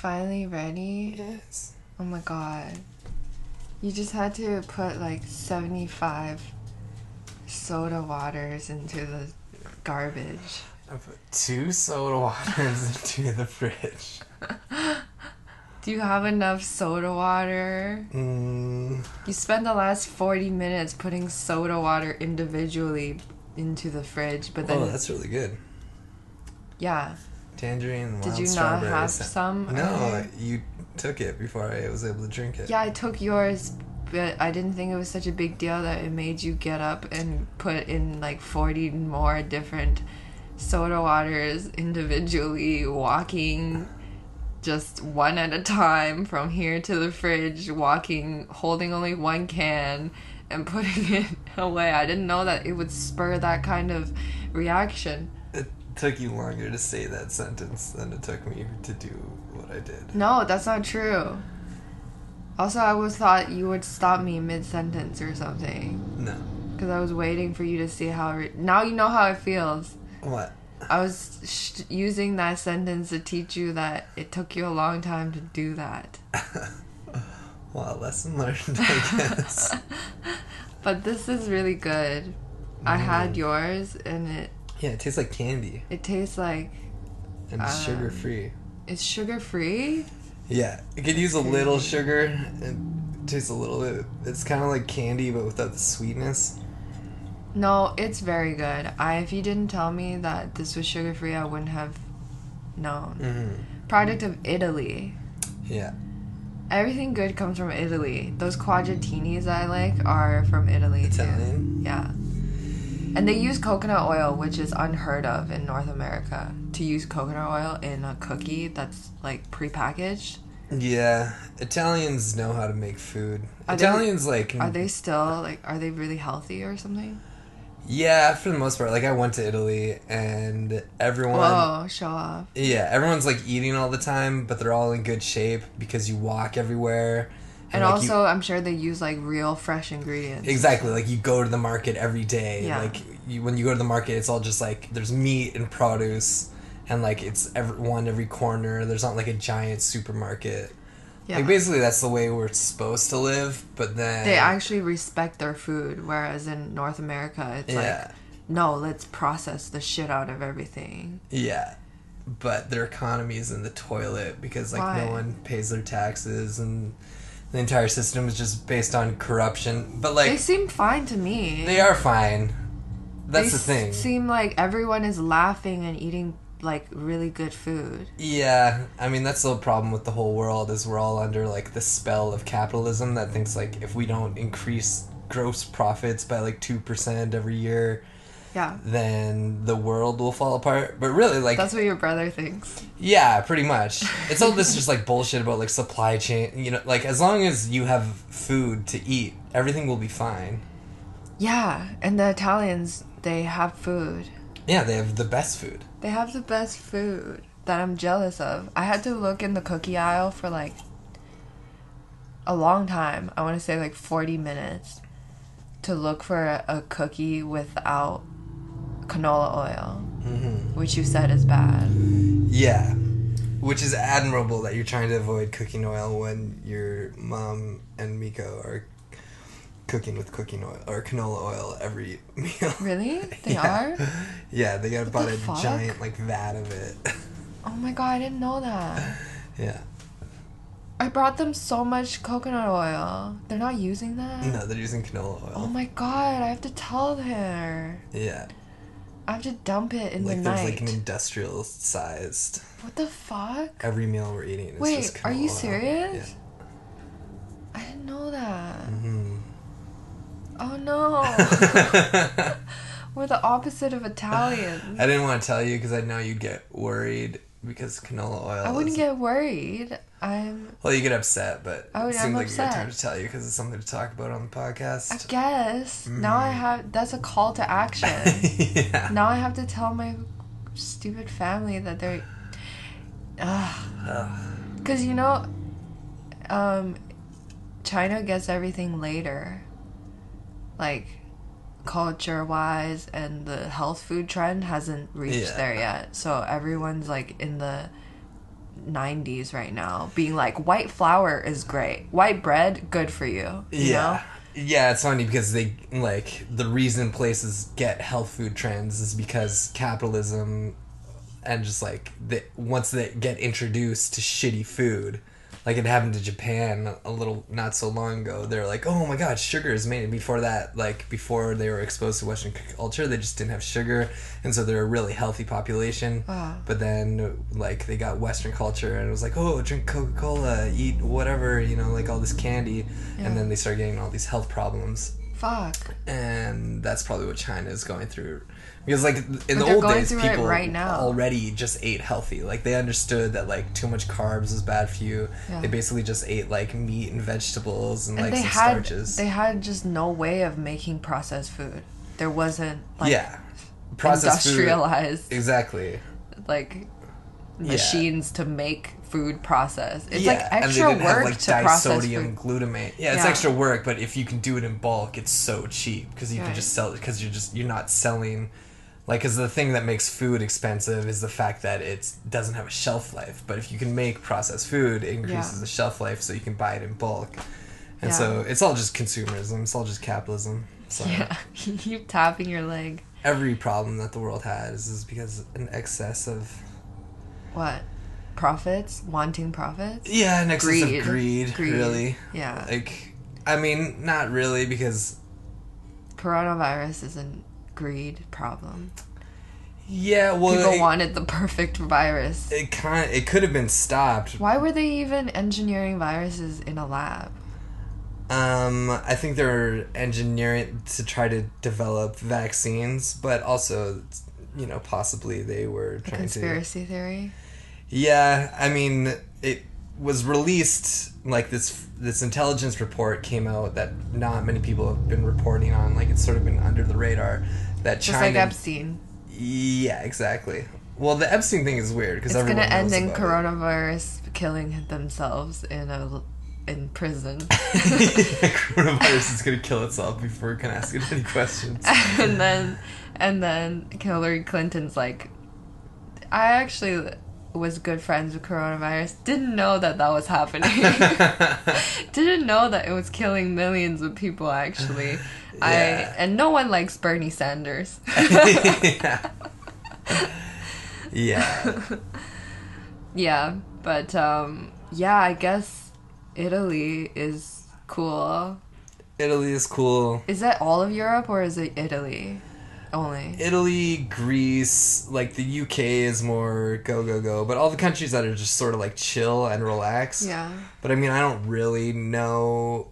finally ready? Yes. Oh my god. You just had to put like 75 soda waters into the garbage. I put two soda waters into the fridge. Do you have enough soda water? Mm, You spent the last 40 minutes putting soda water individually into the fridge, but then, oh, that's really good. yeah. Tangerine, wild Did you not strawberry. have some? No, earlier? you took it before I was able to drink it. Yeah, I took yours, but I didn't think it was such a big deal that it made you get up and put in like 40 more different soda waters individually, walking just one at a time from here to the fridge, walking, holding only one can and putting it away. I didn't know that it would spur that kind of reaction. It took you longer to say that sentence than it took me to do what I did. No, that's not true. Also, I was thought you would stop me mid sentence or something. No. Because I was waiting for you to see how. Re- now you know how it feels. What? I was sh- using that sentence to teach you that it took you a long time to do that. well, lesson learned, I guess. But this is really good. I had Mm. yours, and it yeah, it tastes like candy it tastes like and it's Um, sugar free. it's sugar free. Yeah, it could use a little sugar It tastes a little bit. It's kind of like candy, but without the sweetness. No, it's very good. I if you didn't tell me that this was sugar free, I wouldn't have known. Mm-hmm. Product of Italy. Yeah. Everything good comes from Italy. Those quadratinis I like are from Italy too. Italian. Yeah. And they use coconut oil, which is unheard of in North America. To use coconut oil in a cookie that's like prepackaged. Yeah, Italians know how to make food. Are they- Italians like Are they still like are they really healthy or something? Yeah, for the most part. Like I went to Italy and everyone Whoa, show off. Yeah, everyone's like eating all the time, but they're all in good shape because you walk everywhere. And like, also I'm sure they use like real fresh ingredients. exactly like you go to the market every day. Yeah. Like you, when you go to the market, it's all just like there's meat and produce, and like it's every one every corner. There's not like a giant supermarket. Yeah. Like basically, that's the way we're supposed to live. But then they actually respect their food, whereas in North America it's yeah, like no, let's process the shit out of everything. yeah. But their economy is in the toilet because like Why? no one pays their taxes and the entire system is just based on corruption. But like they seem fine to me. They are fine. That's They the thing. seem like everyone is laughing and eating like really good food. yeah, I mean that's the problem with the whole world is we're all under like the spell of capitalism that thinks like if we don't increase gross profits by like 2% every year, Yeah. then the world will fall apart. But really like That's what your brother thinks. yeah, pretty much. It's all this just like bullshit about like supply chain, you know, like as long as you have food to eat, everything will be fine. Yeah, and the Italians, they have food. Yeah, they have the best food. They have the best food that I'm jealous of. I had to look in the cookie aisle for like a long time. I want to say like 40 minutes to look for a, a cookie without canola oil, Mhm. which you said is bad. Yeah. Which is admirable that you're trying to avoid cooking oil when your mom and Miko are cooking with cooking oil or canola oil every meal. Really? They Yeah. are? Yeah, they got about the a fuck? giant like vat of it. Oh my god, I didn't know that. yeah. I brought them so much coconut oil. They're not using that? No, they're using canola oil. Oh my god, I have to tell her. yeah. I have to dump it in like the night. like there's like an industrial sized what the fuck? every meal we're eating is Wait, just are you canola serious? I didn't know that. Yeah. Mhm. Oh no. We're the opposite of Italians. I didn't want to tell you because I know you'd get worried because canola oil. I wouldn't is- get worried. I'm. Well, you get upset, but Oh, it yeah, seemed I'm like a good time to tell you because it's something to talk about on the podcast. I guess now I Mm. have. That's a call to action. yeah. now I have to tell my stupid family that they're. Because you know, um, China gets everything later. Like, culture wise, and the health food trend hasn't reached Yeah. there yet. So everyone's like in the 90s right now, being like, white flour is great, white bread, good for you. you know? yeah. Yeah, it's funny because they like the reason places get health food trends is because capitalism and just like the once they get introduced to shitty food, like it happened to Japan a little not so long ago. They're like, "Oh my god, sugar is made." Before that, like before they were exposed to Western culture, they just didn't have sugar, and so they're a really healthy population. Wow. But then, like they got Western culture, and it was like, "Oh, drink Coca Cola, eat whatever," you know, like all this candy, Yeah. and then they start getting all these health problems Fuck. and that's probably what China is going through. Because like in the old days, people right now. already just ate healthy. Like they understood that like too much carbs is bad for you. Yeah. They basically just ate like meat and vegetables and, And like they some had starches. they had just no way of making processed food. There wasn't like yeah, processed food. industrialized Exactly. like Yeah. machines to make food process. It's yeah, like and they extra didn't work have like to process disodium food. glutamate. Yeah, it's Yeah. extra work, but if you can do it in bulk, it's so cheap because you can just sell it because you're just you're not selling. Like, because the thing that makes food expensive is the fact that it doesn't have a shelf life. But if you can make processed food, it increases Yeah. the shelf life, so you can buy it in bulk. And Yeah. so it's all just consumerism. It's all just capitalism. So Yeah, you keep tapping your leg. every problem that the world has is because an excess of What? Profits? Wanting profits? yeah, an excess Greed. of greed, Greed. really. Yeah. Like, I mean, not really because Coronavirus is a greed problem. yeah, well, People it, wanted the perfect virus. it kind it could have been stopped. Why were they even engineering viruses in a lab? Um, I think they're engineering to try to develop vaccines, but also, you know, possibly they were A trying to. conspiracy theory? Yeah, I mean, it was released like this. This intelligence report came out that not many people have been reporting on. Like it's sort of been under the radar. That Just China. like Epstein. Yeah, exactly. Well, the Epstein thing is weird because It's everyone gonna end in about it. coronavirus killing themselves in a in prison. coronavirus is gonna kill itself before it can ask it any questions. and then and then Hillary Clinton's like I actually was good friends with coronavirus. Didn't know that that was happening. Didn't know that it was killing millions of people actually. I and no one likes Bernie Sanders. yeah. yeah. yeah, but um yeah, I guess Italy is cool. Italy is cool. Is that all of Europe or is it Italy only? Italy, Greece, like the UK is more go go go, but all the countries that are just sort of like chill and relax. yeah. But I mean, I don't really know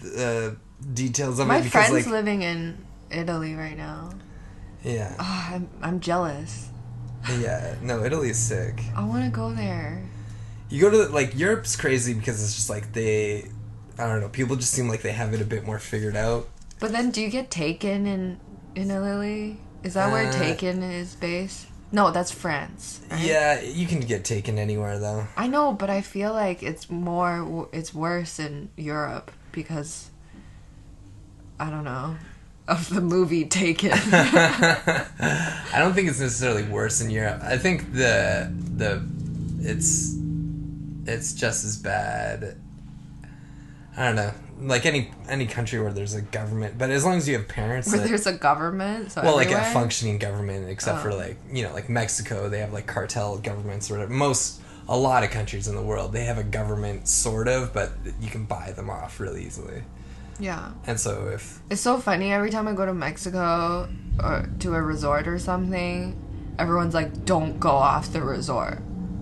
the details of My it because friend's like living in Italy right now. yeah, Oh, I'm, I'm jealous. yeah. No, Italy is sick. I want to go there. You go to like Europe's crazy because it's just like they, I don't know. People just seem like they have it a bit more figured out. But then, do you get taken in in Italy? Is that where Uh, Taken is based? No, that's France. right? Yeah, you can get taken anywhere though. I know, but I feel like it's more, it's worse in Europe because I don't know of the movie Taken. I don't think it's necessarily worse in Europe. I think the the it's it's just as bad. I don't know, like any any country where there's a government, but as long as you have parents, where that- there's a government. So well, like a functioning government, except for Oh. like you know, like Mexico, they have like cartel governments or whatever. Most a lot of countries in the world, they have a government sort of, but you can buy them off really easily. Yeah. And so if It's so funny every time I go to Mexico or to a resort or something, everyone's like, "Don't go off the resort.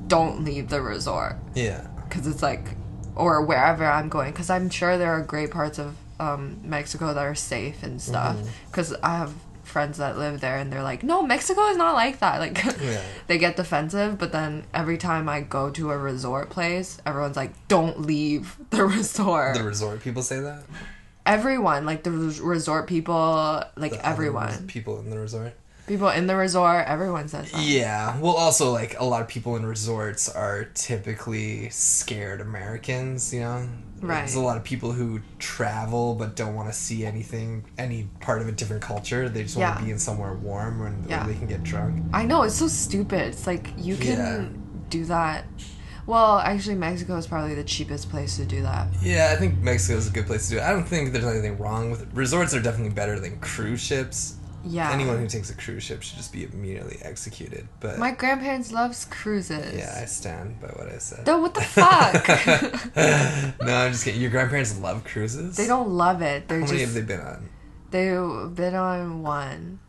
Don't leave the resort." yeah, Cuz it's like or wherever I'm going cuz I'm sure there are great parts of um, Mexico that are safe and stuff Mm-hmm. cuz I have friends that live there and they're like, "No, Mexico is not like that." Like Yeah. they get defensive, but then every time I go to a resort place, everyone's like, "Don't leave the resort." the resort people say that. Everyone like the resort people like The everyone people in the resort. people in the resort everyone says that Yeah. Well, also like a lot of people in resorts are typically scared Americans. You know, Right. There's a lot of people who travel but don't want to see anything, any part of a different culture. They just want Yeah. to be in somewhere warm where, Yeah. they can get drunk. i know it's so stupid it's like you can Yeah. do that Well, actually, Mexico is probably the cheapest place to do that. Yeah, I think Mexico is a good place to do it. I don't think there's anything wrong with it. Resorts are definitely better than cruise ships. Yeah. Anyone who takes a cruise ship should just be immediately executed. But My grandparents loves cruises. yeah, I stand by what I said. No, what the fuck? no, I'm just kidding. Your grandparents love cruises. they don't love it. They're How many have they been on? they've been on one.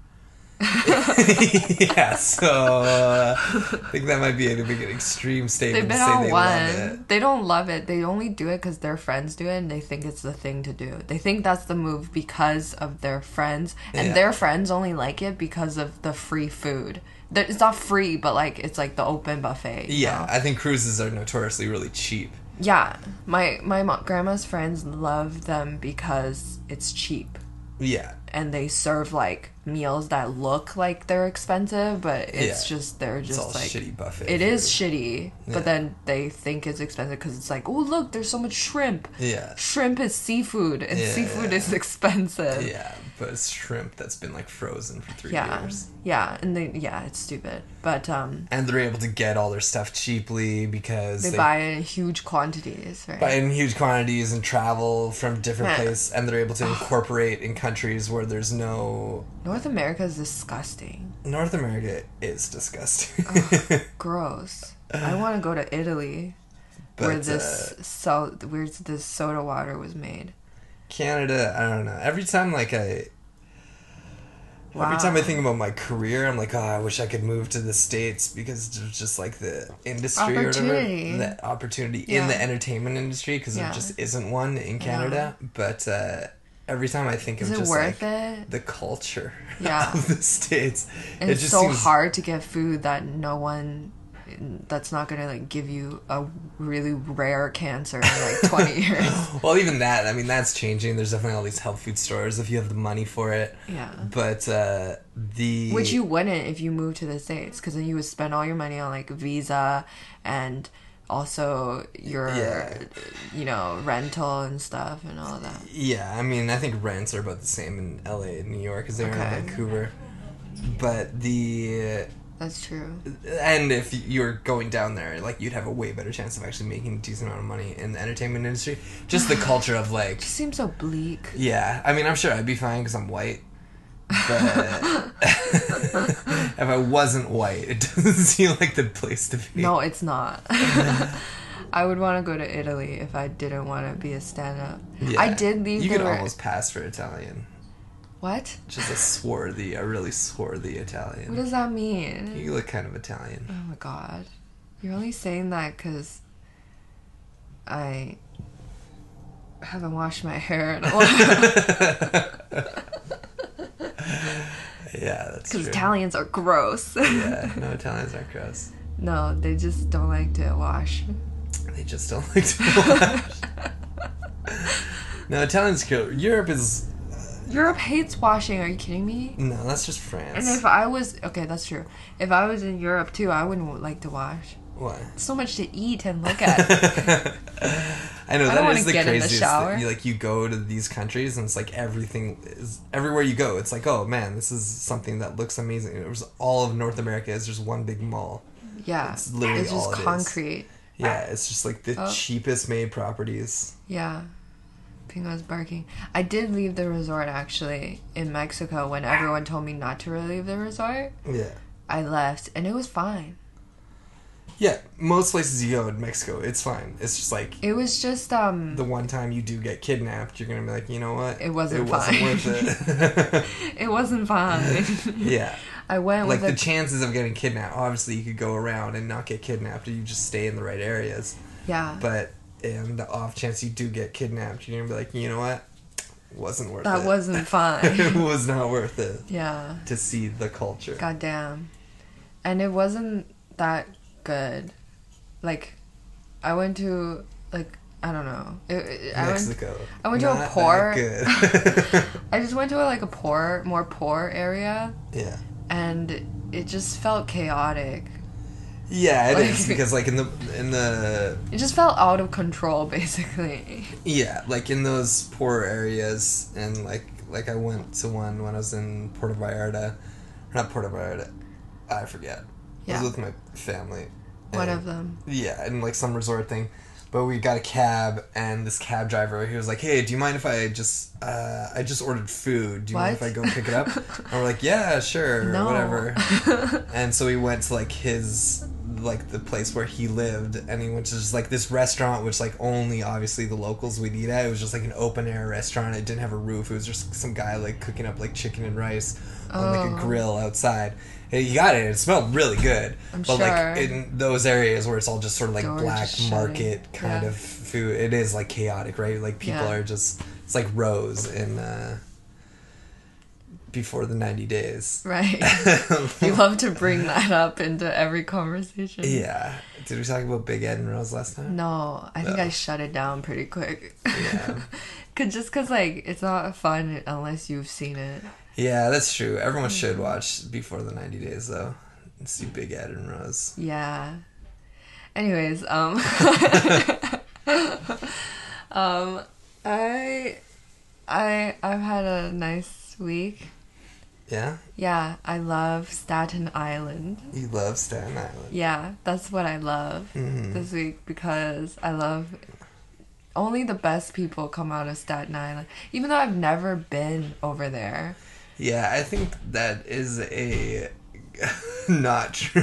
yeah, so uh, I think that might be a big extreme statement They've been on they one. They don't love it. They only do it because their friends do it, and they think it's the thing to do. They think that's the move because of their friends, and Yeah. their friends only like it because of the free food. It's not free, but like it's like the open buffet. Yeah, know? I think cruises are notoriously really cheap. yeah. My my grandma's friends love them because it's cheap. Yeah, and they serve like meals that look like they're expensive, but it's Yeah. just they're just like shitty buffet. it is food. shitty, Yeah. but then they think it's expensive because it's like, oh look, there's so much shrimp. Yeah, Shrimp is seafood, and Yeah. seafood is expensive. yeah, but it's shrimp that's been like frozen for three years. yeah, and they yeah, it's stupid, but um, And they're able to get all their stuff cheaply because they, buy in huge quantities, right? buy in huge quantities and travel from different places, and they're able to incorporate in countries where there's no. North America is disgusting, North America is disgusting. gross. I want to go to Italy. where this uh, so where this soda water was made. Canada, I don't know. Every time like I Wow. every time I think about my career, I'm like, oh, I wish I could move to the states because it's just like the industry or whatever, the opportunity in the entertainment industry because Yeah. there just isn't one in Canada. But uh, every time I think of just worth like it? the culture Yeah. of the states, And it it's just so seems hard to get food that no one that's not gonna like give you a really rare cancer in like 20 years Well, even that, I mean, that's changing. There's definitely all these health food stores if you have the money for it. yeah But uh, the which you wouldn't if you moved to the states because then you would spend all your money on like visa and also your Yeah. you know rental and stuff and all that Yeah, I mean, I think rents are about the same in LA and New York as they are in Vancouver. But the that's true and if you're going down there, like you'd have a way better chance of actually making a decent amount of money in the entertainment industry. Just the culture of like, it seems so bleak yeah. I mean, I'm sure I'd be fine because I'm white. But if I wasn't white, it doesn't seem like the place to be. no it's not I would want to go to Italy if I didn't want to be a stand-up. Yeah. I did leave You the could re- almost pass for Italian. What? Just a swarthy, a really swarthy Italian. What does that mean? You look kind of Italian. Oh my god. You're only saying that because I haven't washed my hair in a while. Yeah, that's true. Because Italians are gross. yeah, no Italians aren't gross. no, they just don't like to wash. They just don't like to wash. no, Italians kill. Europe is Europe hates washing. Are you kidding me? no, that's just France. And if I was okay, that's true. If I was in Europe too, I wouldn't like to wash. Why? So much to eat and look at. I know I that is the the craziest. thing. You like you go to these countries and it's like everything is everywhere you go. It's like oh man, this is something that looks amazing. It was all of North America is just one big mall. yeah, It's literally it's just all it concrete. Yeah, it's just like the Oh. cheapest made properties. Yeah. Pingo's barking. I did leave the resort actually in Mexico when everyone told me not to leave the resort. Yeah. I left and it was fine. Yeah, most places you go in Mexico, it's fine. It's just like It was just um the one time you do get kidnapped, you're gonna be like, you know what? It wasn't it wasn't fine. worth it. it wasn't fine. yeah, I went like with the a, chances of getting kidnapped. Obviously, you could go around and not get kidnapped, if you just stay in the right areas. yeah. But in the off chance you do get kidnapped, you're gonna be like, you know what? Wasn't worth that it. That wasn't fun. it was not worth it yeah. to see the culture. Goddamn. And it wasn't that good. Like I went to like I don't know. It, it- I went Mexico. I went to a Not that poor- good. I just went to a, like a poor, more poor area yeah. and it just felt chaotic. Yeah, it is Like- because like in the in the It just felt out of control, basically. yeah like in those poor areas and like like I went to one when I was in Puerto Vallarta, not Puerto Vallarta, I forget. I was with my family, One of them. Yeah, and like some resort thing. But we got a cab, and this cab driver, he was like, "Hey, do you mind if I just, uh, I just ordered food. Do you mind if I go pick it up?" and we're like, "Yeah, sure, No. whatever." and so we went to like his, like the place where he lived, and he went to just like this restaurant, which like only obviously the locals would eat at. It was just like an open air restaurant. It didn't have a roof. It was just some guy like cooking up like chicken and rice on like a Oh. grill outside. He got it. It smelled really good. I'm but sure. like in those areas where it's all just sort of like Doors black market kind Yeah. of food, it is like chaotic, right? Like people Yeah. are just it's like Rose in uh, before the ninety days. Right. you love to bring that up into every conversation. yeah. Did we talk about Big Ed and Rose last time? No, I think I shut it down pretty quick. Yeah. Cause just cause like it's not fun unless you've seen it. Yeah, that's true. Everyone should Mm-hmm. watch before the ninety days though. And see Big Ed and Rose. Yeah. Anyways, um um I I I've had a nice week. Yeah? Yeah, I love Staten Island. You love Staten Island. Yeah, that's what I love Mhm. this week because I love only the best people come out of Staten Island. Even though I've never been over there. Yeah, I think that is a not true.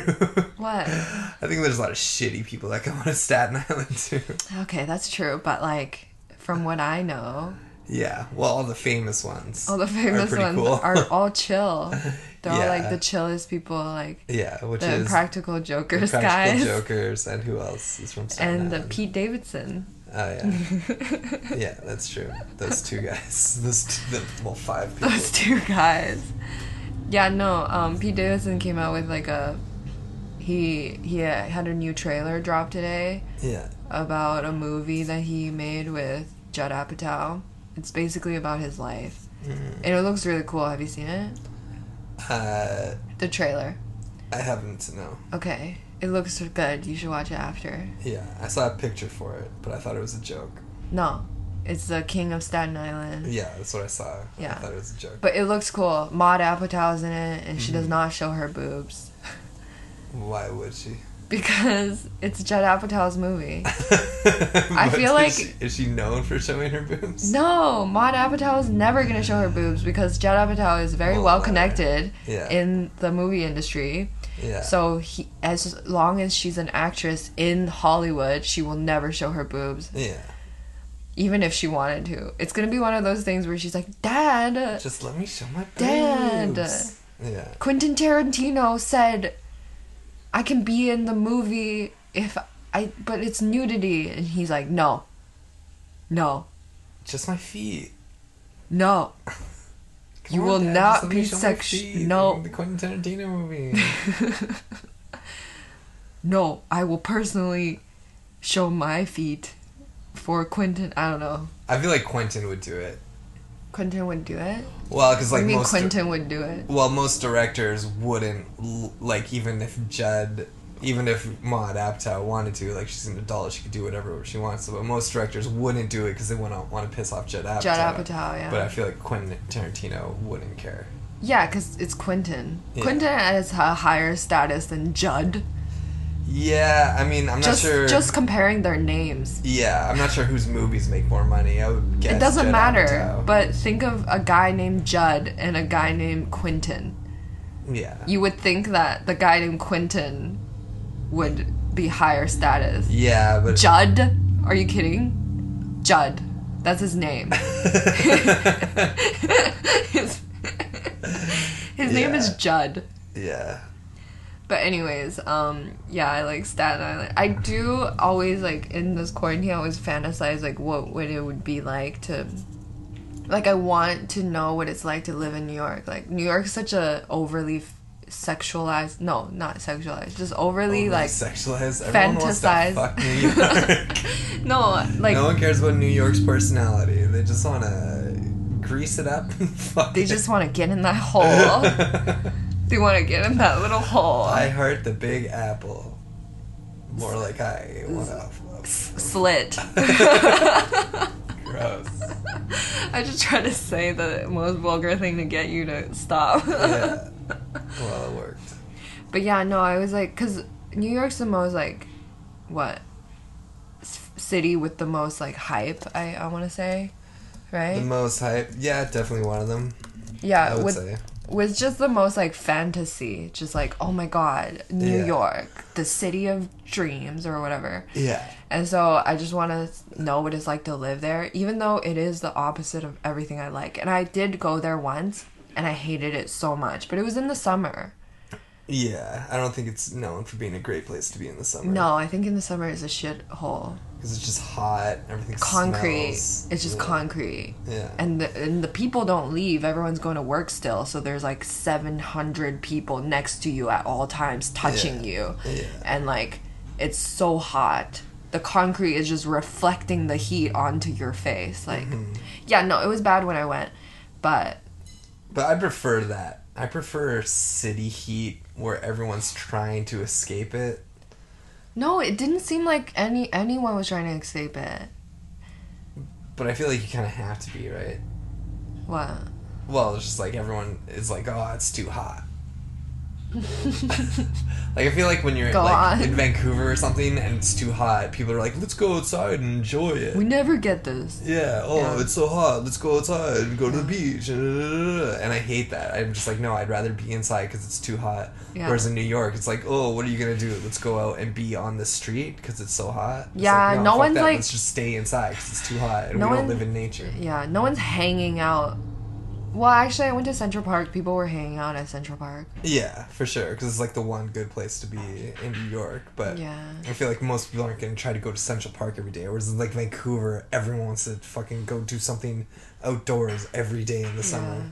What? I think there's a lot of shitty people that come out of Staten Island too. Okay, that's true, but like from what I know, Yeah, well, all the famous ones. all the famous pretty ones cool. are all chill. They're all like the chillest people, like yeah, which the is Impractical the Jokers Practical guys, Jokers, and who else is from Staten and the Pete Davidson. Oh yeah, yeah, that's true. Those two guys, those two, the, well five people. Those two guys. Yeah, no. Um, Pete Davidson came out with like a he he had a new trailer drop today Yeah, about a movie that he made with Judd Apatow. It's basically about his life, Mhm. and it looks really cool. Have you seen it? uh, The trailer. I haven't. No. Okay, it looks good. You should watch it after. Yeah, I saw a picture for it, but I thought it was a joke. No, it's the King of Staten Island. Yeah, that's what I saw. Yeah, I thought it was a joke. But it looks cool. Maud Apatow's in it, and she does Mhm. not show her boobs Why would she? because it's Judd Apatow's movie. I feel like- she, is she known for showing her boobs? No, Maud Apatow is never gonna show her boobs because Judd Apatow is very Well, well uh, connected Yeah. in the movie industry. Yeah. So he, as long as she's an actress in Hollywood, she will never show her boobs, yeah. even if she wanted to. It's gonna be one of those things where she's like, "Dad, Just let me show my Dad. boobs. Yeah. Quentin Tarantino said I can be in the movie if I, but it's nudity," and he's like, "No, no, Just my feet. no." You will not just let me be show my sexu- feet no. The Quentin Tarantino movie. no, I will personally show my feet for Quentin. I don't know. I feel like Quentin would do it. Quentin would do it. Well, because like most Quentin would do it. well, most directors wouldn't l- like even if Judd, even if Maud Apatow wanted to, like she's an adult, she could do whatever she wants. But most directors wouldn't do it because they want to want to piss off Judd Apatow. Judd Apatow, yeah. But I feel like Quentin Tarantino wouldn't care. Yeah, because it's Quentin. Yeah. Quentin has a higher status than Judd. Yeah, I mean, I'm Just, not sure. just comparing their names. yeah, I'm not sure whose movies make more money. I would guess it doesn't Judd matter. Apatow. But think of a guy named Judd and a guy named Quentin. yeah, You would think that the guy named Quentin would be higher status. yeah, but Judd? Are you kidding? Judd. That's his name. his his name is Judd. yeah, But anyways, um, yeah, I like Staten Island. I do always like in this quarantine. I always fantasize like what would it would be like to, like I want to know what it's like to live in New York. Like New York's such a overly sexualized. No, not sexualized. Just overly oh, Overly like sexualized. Everyone fantasized. fuck New York. no like no one cares about New York's personality. They just want to grease it up and fuck. they it. just want to get in that hole. they want to get in that little hole. I heart the Big Apple. More like I want to. Slit. Gross. I just try to say the most vulgar thing to get you to stop. Yeah. Well, it worked. But yeah, no, I was like, cause New York's the most like, what, s- city with the most like hype. I I want to say, right? The most hype. Yeah, definitely one of them. yeah, I would with say. with just the most like fantasy, just like oh my god, New Yeah. York, the city of dreams or whatever. Yeah. And so I just want to know what it's like to live there, even though it is the opposite of everything I like. And I did go there once, and I hated it so much, but it was in the summer. Yeah, I don't think it's known for being a great place to be in the summer. No, I think in the summer is a shithole. because it's just hot. Everything Concrete. smells. It's just yeah. concrete. Yeah. And the, and the people don't leave. Everyone's going to work still. So there's like 700 people next to you at all times touching you. Yeah. And like, it's so hot. The concrete is just reflecting the heat onto your face. Like, Mm-hmm. yeah, no, it was bad when I went. But But I prefer that. I prefer city heat where everyone's trying to escape it. no, it didn't seem like any anyone was trying to escape it. But I feel like you kind of have to be, right? What? Well, it's just like everyone is like, oh, it's too hot. like I feel like when you're Go like on. in Vancouver or something and it's too hot, people are like, let's go outside and enjoy it. We never get this. yeah. Oh, Yeah. it's so hot. Let's go outside and go to the beach. And I hate that. I'm just like, no, I'd rather be inside because it's too hot. Yeah. Whereas in New York, it's like, oh, what are you gonna do? Let's go out and be on the street because it's so hot. It's Yeah, like, no fuck one's that. like- Let's just stay inside because it's too hot and No we don't live in nature. Yeah, no one's hanging out. Well, actually, I went to Central Park. People were hanging out at Central Park. Yeah, for sure. Because it's like the one good place to be in New York. But Yeah. I feel like most people aren't going to try to go to Central Park every day. Whereas in like Vancouver, everyone wants to fucking go do something outdoors every day in the summer.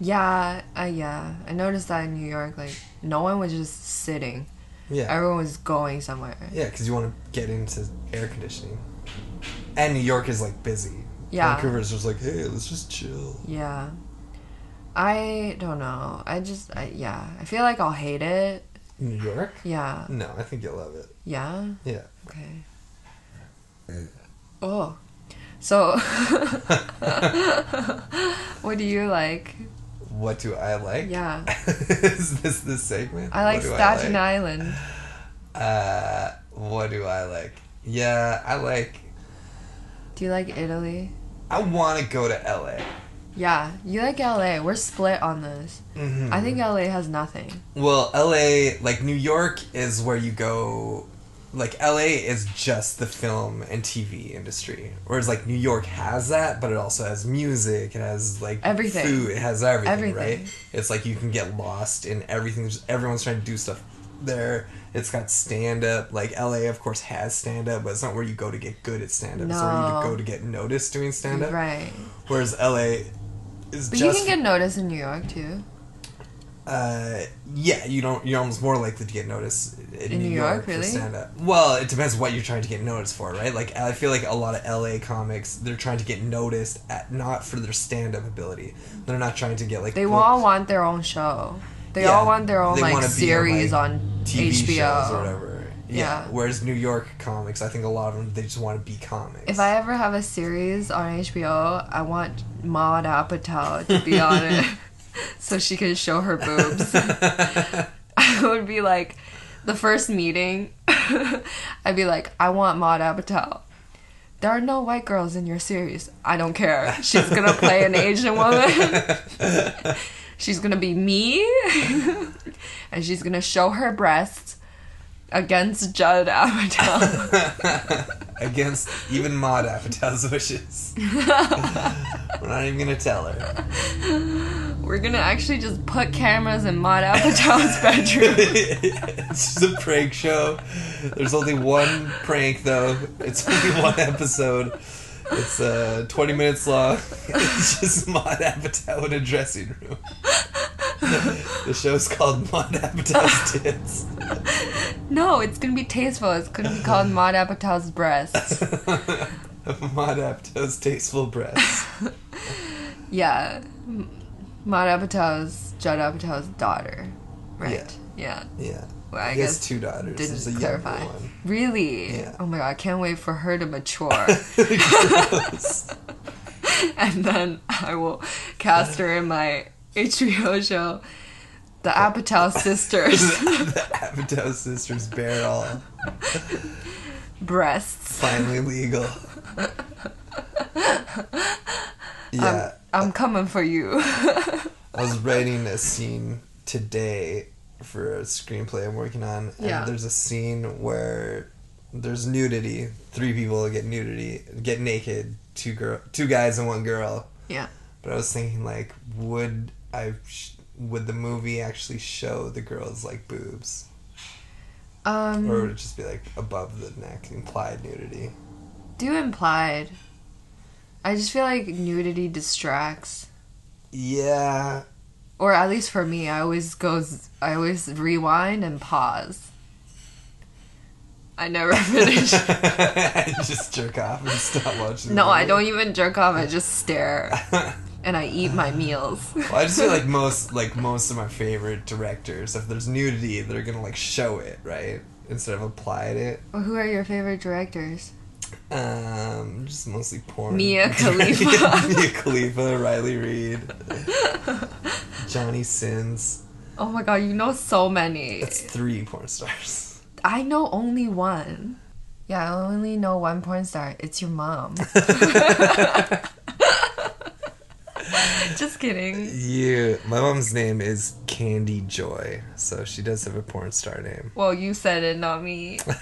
Yeah, uh, yeah. I noticed that in New York, like no one was just sitting. Yeah. Everyone was going somewhere. Yeah, because you want to get into air conditioning. And New York is like busy. Yeah. Vancouver is just like, hey, let's just chill. Yeah. I don't know. I just, I, yeah. I feel like I'll hate it. New York? Yeah. No, I think you'll love it. Yeah. Yeah. Okay. Oh. So, what do you like? What do I like? Yeah. is this the segment? I like What do Staten like? Island. Uh, what do I like? Yeah, I like. Do you like Italy? I want to go to LA. Yeah, you like LA. We're split on this. Mhm. I think LA has nothing. Well, LA, like New York, is where you go. Like LA is just the film and TV industry, whereas like New York has that, but it also has music. It has like Everything. food. It has everything, Everything. right? It's like you can get lost in everything. There's- Everyone's trying to do stuff there. It's got stand up. Like LA, of course, has stand up, but it's not where you go to get good at stand up. It's where you go to get noticed doing stand up. Right. Whereas LA is But just you can get noticed in New York too. uh, yeah, you don't. You're almost more likely to get noticed in, In New York, for really? stand up. Well, it depends what you're trying to get noticed for, right? Like I feel like a lot of LA comics, they're trying to get noticed at not for their stand up ability. They're not trying to get like They all want their own show. They Yeah, all want their own like wanna on, series like, on TV HBO shows or whatever. Yeah. Yeah. Whereas New York comics, I think a lot of them they just want to be comics. If I ever have a series on HBO, I want Maud Apatow to be on it, so she can show her boobs. I would be like, the first meeting, I'd be like, I want Maud Apatow. There are no white girls in your series. I don't care. She's gonna play an Asian woman. she's gonna be me, and she's gonna show her breasts against Judd Apatow. Against even Maud Apatow's wishes. We're not even gonna tell her. We're gonna actually just put cameras in Maud Apatow's bedroom. it's just a prank show. There's only one prank though. It's only one episode. It's uh 20 minutes long. It's just Maud Apatow in a dressing room. The show's called Maud Apatow's Tits. No, it's gonna be tasteful. It's gonna be called Maud Apatow's breasts. Maud Apatow's tasteful breasts. Yeah, M- Maud Apatow's Judd Apatow's daughter, right? Yeah. Yeah. Well, I He guess two daughters. didn't There's a clarify. younger one. Really? Yeah. Oh my god, I can't wait for her to mature. And then I will cast uh, her in my HBO show The Apatow sisters. the Apatow sisters bear all Breasts. finally legal. Yeah, I'm coming for you. I was writing a scene today for a screenplay I'm working on, and Yeah. there's a scene where there's nudity. Three people get nudity, get naked. Two girl, two guys and one girl. Yeah. But I was thinking, like, would I, sh- would the movie actually show the girls like boobs, Um, or would it just be like above the neck, implied nudity? do implied. I just feel like nudity distracts. Yeah, Or at least for me, I always goes I always rewind and pause. I never finish. I just jerk off and stop watching. no, I don't even jerk off, I just stare. And I eat my meals. Well, I just feel like most like most of my favorite directors, if there's nudity, they're gonna like show it, right? Instead of applied it. Well, who are your favorite directors? Um, just mostly porn. Mia Khalifa. Mia Khalifa, Riley Reid, Johnny Sins. Oh my god, you know so many. That's three porn stars. I know only one. Yeah, I only know one porn star. It's your mom. Just kidding. You, my mom's name is Candy Joy, so she does have a porn star name. Well, you said it, not me.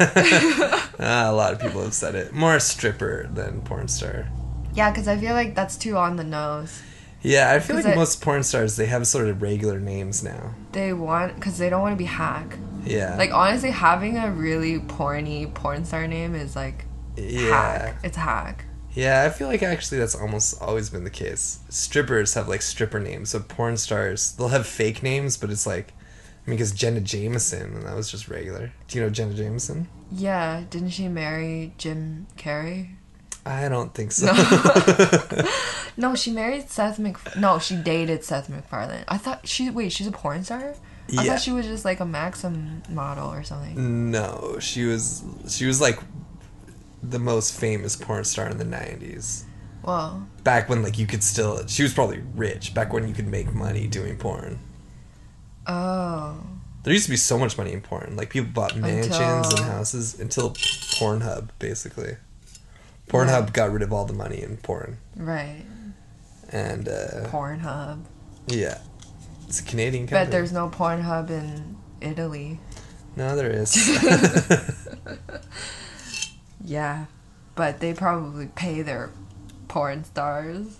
Ah, a lot of people have said it. More stripper than porn star. Yeah, because I feel like that's too on the nose. Yeah, I feel like I- most porn stars they have sort of regular names now. They want, because they don't want to be hack. Yeah. Like, honestly, having a really porny porn star name is like yeah. hack. It's hack. Yeah, I feel like actually that's almost always been the case. Strippers have like stripper names, so porn stars they'll have fake names, but it's like, I mean, because Jenna Jameson, and that was just regular. Do you know Jenna Jameson? Yeah, didn't she marry Jim Carrey? I don't think so. No. No, she married Seth Mc. No, she dated Seth MacFarlane. I thought she. Wait, she's a porn star. I Yeah. thought she was just like a Maxim model or something. no, she was she was like the most famous porn star in the '90s. Well, Back when like you could still, she was probably rich. Back when you could make money doing porn. oh, There used to be so much money in porn. Like people bought mansions Until- and houses until Pornhub, basically. Pornhub Yeah. got rid of all the money in porn, right. and uh, Pornhub. yeah, it's a Canadian company. Bet there's no Pornhub in Italy. no, there is. Yeah, but they probably pay their porn stars.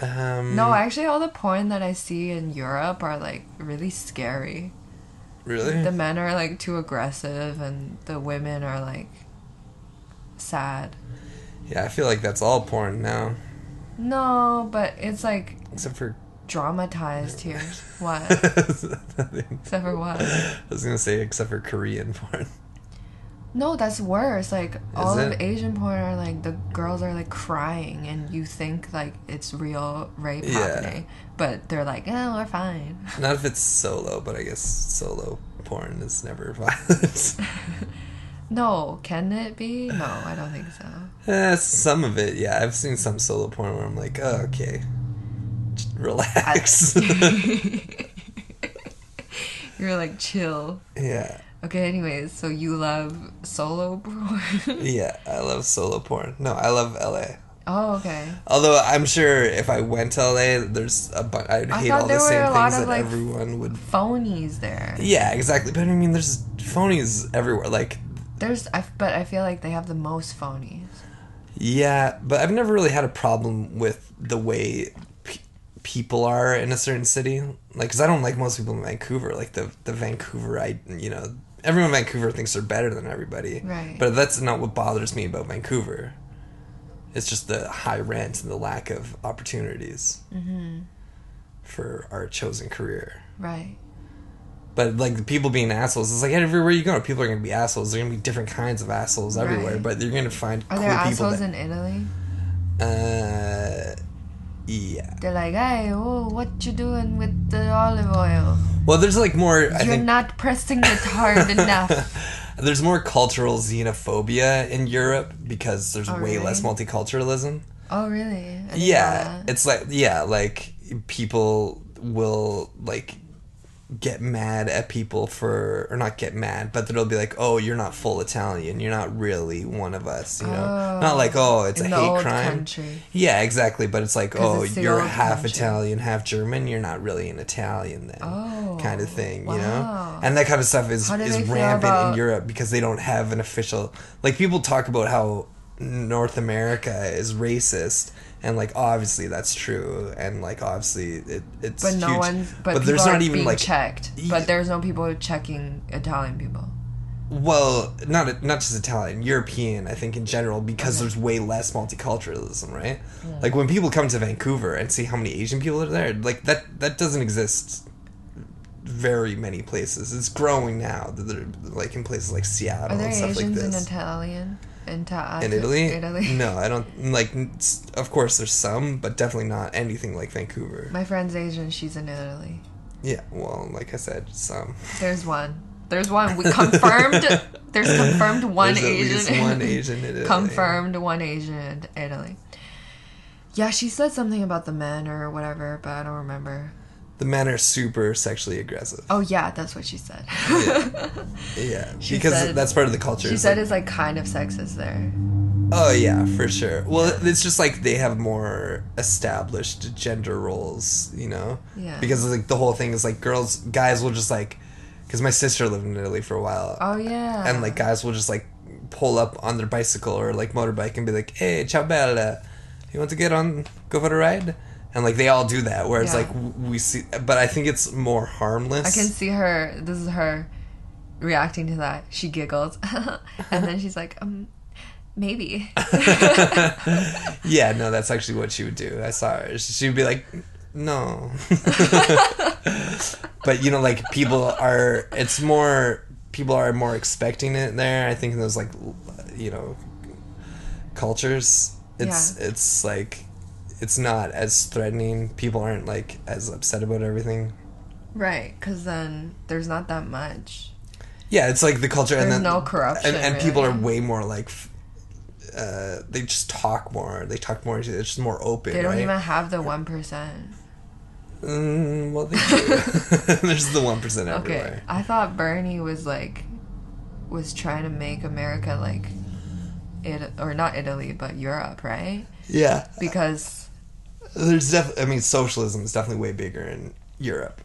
um, No, actually, all the porn that I see in Europe are like really scary. really. The men are like too aggressive, and the women are like sad. yeah, I feel like that's all porn now, No, but it's like except for. dramatized here. What? Except for what? I was gonna say except for Korean porn. No, that's worse. Like all of? Asian porn are like the girls are like crying, and you think like it's real rape Yeah. happening, but they're like, "Oh, we're fine." Not if it's solo, but I guess solo porn is never violent. No, can it be? No, I don't think so. Eh, some of it, yeah. I've seen some solo porn where I'm like, oh, okay, Just relax. You're like chill. yeah, Okay, anyways, so you love solo porn? yeah. I love solo porn. No, I love LA. oh, okay. Although I'm sure if I went to LA, there's a bunch. I'd I hate all the same things of, that like, everyone would. Phonies there. Yeah, exactly. But I mean, there's phonies everywhere. Like, There's, I, but I feel like they have the most phonies. yeah, but I've never really had a problem with the way pe- people are in a certain city. Like, cause I don't like most people in Vancouver. Like the the Vancouver, I you know, everyone in Vancouver thinks they're better than everybody. Right. But that's not what bothers me about Vancouver. It's just the high rent and the lack of opportunities for our chosen career. Right. But like the people being assholes, it's like everywhere you go, people are gonna be assholes. There are gonna be different kinds of assholes everywhere, Right. but you're gonna find Are cool there assholes That, in Italy? uh, yeah. They're like, hey, oh, what you doing with the olive oil? Well, there's like more. You're think not pressing it hard enough. there's more cultural xenophobia in Europe because there's Oh, way less multiculturalism. Oh, really? I didn't know Yeah, it's like yeah, like people will like get mad at people for or not get mad but they'll be like oh you're not full italian you're not really one of us you know Oh. not like oh it's a hate crime country. yeah exactly but it's like oh it's you're half country. italian half german you're not really an italian then Oh, kind of thing you know and that kind of stuff is is rampant in europe because they don't have an official like people talk about how north america is racist and like obviously that's true and like obviously it, it's But no huge. one's. But, people there's not even like checked. Yeah. But there's no people checking Italian people. well not not just italian european i think in general because Okay. there's way less multiculturalism right like when people come to vancouver and see how many asian people are there like that that doesn't exist very many places it's growing now like in places like seattle Are there and stuff Asians like this Italian? In, ta- in Italy? Italy. No, I don't like. Of course, there's some, but definitely not anything like Vancouver. My friend's Asian. She's in Italy. Yeah, well, like I said, some. There's one. There's one. We confirmed. there's confirmed one There's Asian. one Asian in Italy. confirmed one Asian in Italy. Yeah, she said something about the men or whatever, but I don't remember. The men are super sexually aggressive. Oh yeah, that's what she said. Yeah, She because said- that's part of the culture. she It's said like- it's like kind of sexist there. Oh yeah, for sure. Well, it's just like they have more established gender roles, you know. Yeah. Because like the whole thing is like girls, guys will just like, because my sister lived in Italy for a while, Oh yeah. and like guys will just like pull up on their bicycle or like motorbike and be like, "Hey, ciao bella, you want to get on, go for a ride?" And like they all do that. Whereas Yeah. like we see, but I think it's more harmless. I can see her. This is her reacting to that. She giggles, and then she's like, um, maybe. yeah, no, that's actually what she would do. I saw her. She would be like, no. but you know, like people are. It's more people are more expecting it there. I think in those like, you know, cultures, it's Yeah. it's like, it's not as threatening. People aren't like as upset about everything. right, because then there's not that much. Yeah, it's like the culture, and There's then no corruption, and, and people are way more like. Uh, they just talk more. They talk more. It's just more open. They don't right? even have the one percent. Mm, well, they do. There's the one percent Okay. I thought Bernie was like, was trying to make America like, it or not Italy but Europe, right? Yeah, Because there's def. I mean, socialism is definitely way bigger in Europe,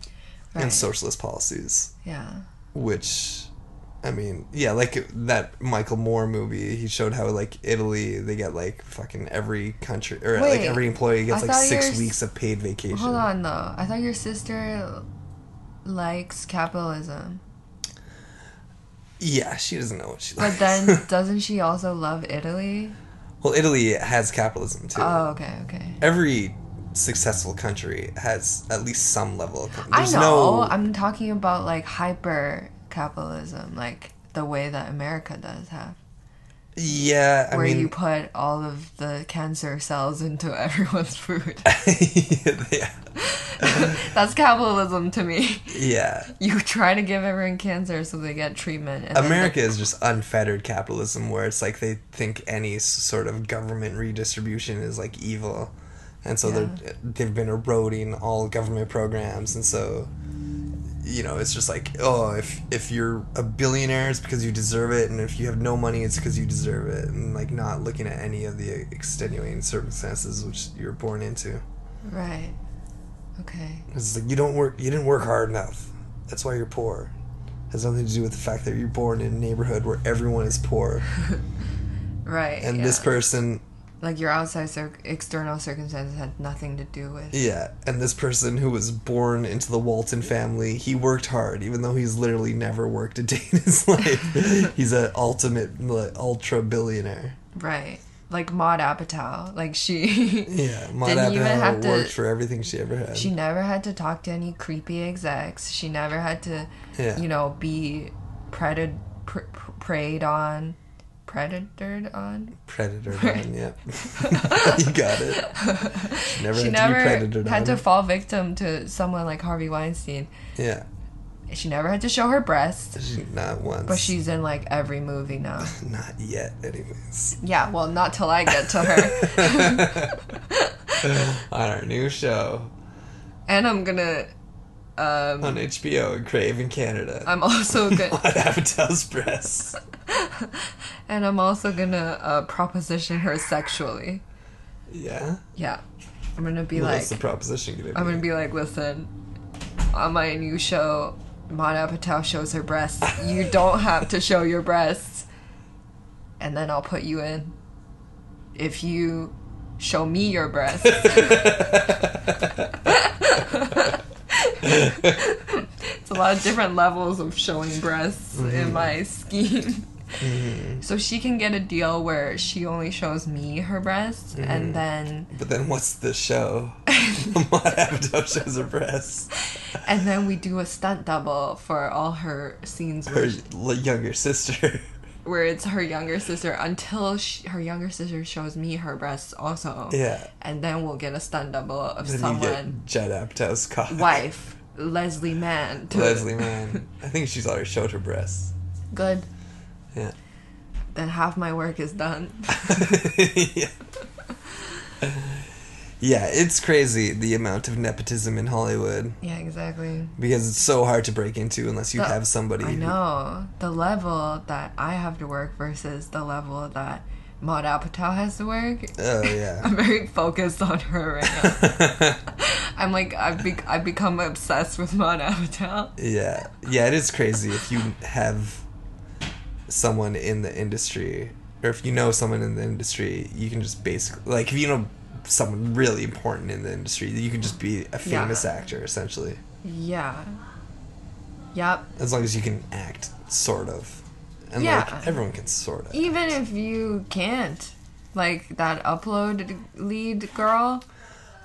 and socialist policies, yeah, which, I mean, yeah, like that Michael Moore movie. He showed how like Italy, they get like fucking every country or like every employee gets I like six weeks of paid vacation. hold on though. I thought your sister likes capitalism, Yeah, she doesn't know what she likes. but then doesn't she also love Italy? well, Italy has capitalism too. Oh, okay, okay. Every successful country has at least some level of. I There's know. no. I'm talking about like hyper capitalism, like the way that America does have. Yeah, I where mean, you put all of the cancer cells into everyone's food. yeah, That's capitalism to me. yeah. You try to give everyone cancer so they get treatment. America is just unfettered capitalism, where it's like they think any sort of government redistribution is like evil, and so they're they've been eroding all government programs, and so you know it's just like oh if if you're a billionaire it's because you deserve it, and if you have no money it's because you deserve it, and like not looking at any of the extenuating circumstances which you're born into. right. Okay. It's like you don't work. You didn't work hard enough. That's why you're poor. has nothing to do with the fact that you're born in a neighborhood where everyone is poor, Right. and yeah. this person, like your outside cir- external circumstances had nothing to do with. yeah, and this person who was born into the Walton family, he worked hard, even though he's literally never worked a day in his life. he's an ultimate, like, ultra billionaire. Right. Like Maud Apatow. Like she. Yeah, Maud Didn't even have Apatow to- worked for everything she ever had. She never had to talk to any creepy execs. She never had to, Yeah. you know, be predated, pr- pr- preyed on, predatored on. Predatored on, yep. you got it. Never she had never to be had on. to fall victim to someone like Harvey Weinstein. Yeah, She never had to show her breasts, she, not once. but she's in like every movie now. Not yet, anyways. Yeah, well, not till I get to her. On our new show. and I'm gonna Um, on HBO and Crave in Canada. I'm also gonna, Maud Apatow's breasts. And I'm also gonna uh, proposition her sexually. Yeah. Yeah, I'm gonna be What's like, What's the proposition gonna be? I'm gonna be like, listen, on my new show, Maud Apatow shows her breasts. You don't have to show your breasts, and then I'll put you in. If you show me your breasts. it's a lot of different levels of showing breasts in my scheme. Mm-hmm. So she can get a deal where she only shows me her breasts, and mm-hmm. then But then what's the show? Maud Apatow shows her breasts. and then we do a stunt double for all her scenes Her l- younger sister. where it's her younger sister until she, her younger sister shows me her breasts also. Yeah. And then we'll get a stunt double of Then someone Judd Apatow's cock. wife Leslie Mann. Leslie Mann. I think she's already showed her breasts. Good. Yeah. Then half my work is done. yeah. Yeah, it's crazy the amount of nepotism in Hollywood yeah, exactly. because it's so hard to break into unless you The- have somebody. I who- know the level that I have to work versus the level that Maud Apatow has to work. Oh yeah. I'm very focused on her right now. I'm like I've be- I've become obsessed with Maud Apatow. Yeah, yeah, it is crazy if you have someone in the industry, or if you know someone in the industry, you can just basically like if you know someone really important in the industry, you can just be a Yeah. famous actor essentially, Yeah. Yep. as long as you can act, sort of, and Yeah. like everyone can sort of. Even if you can't, like that upload lead girl.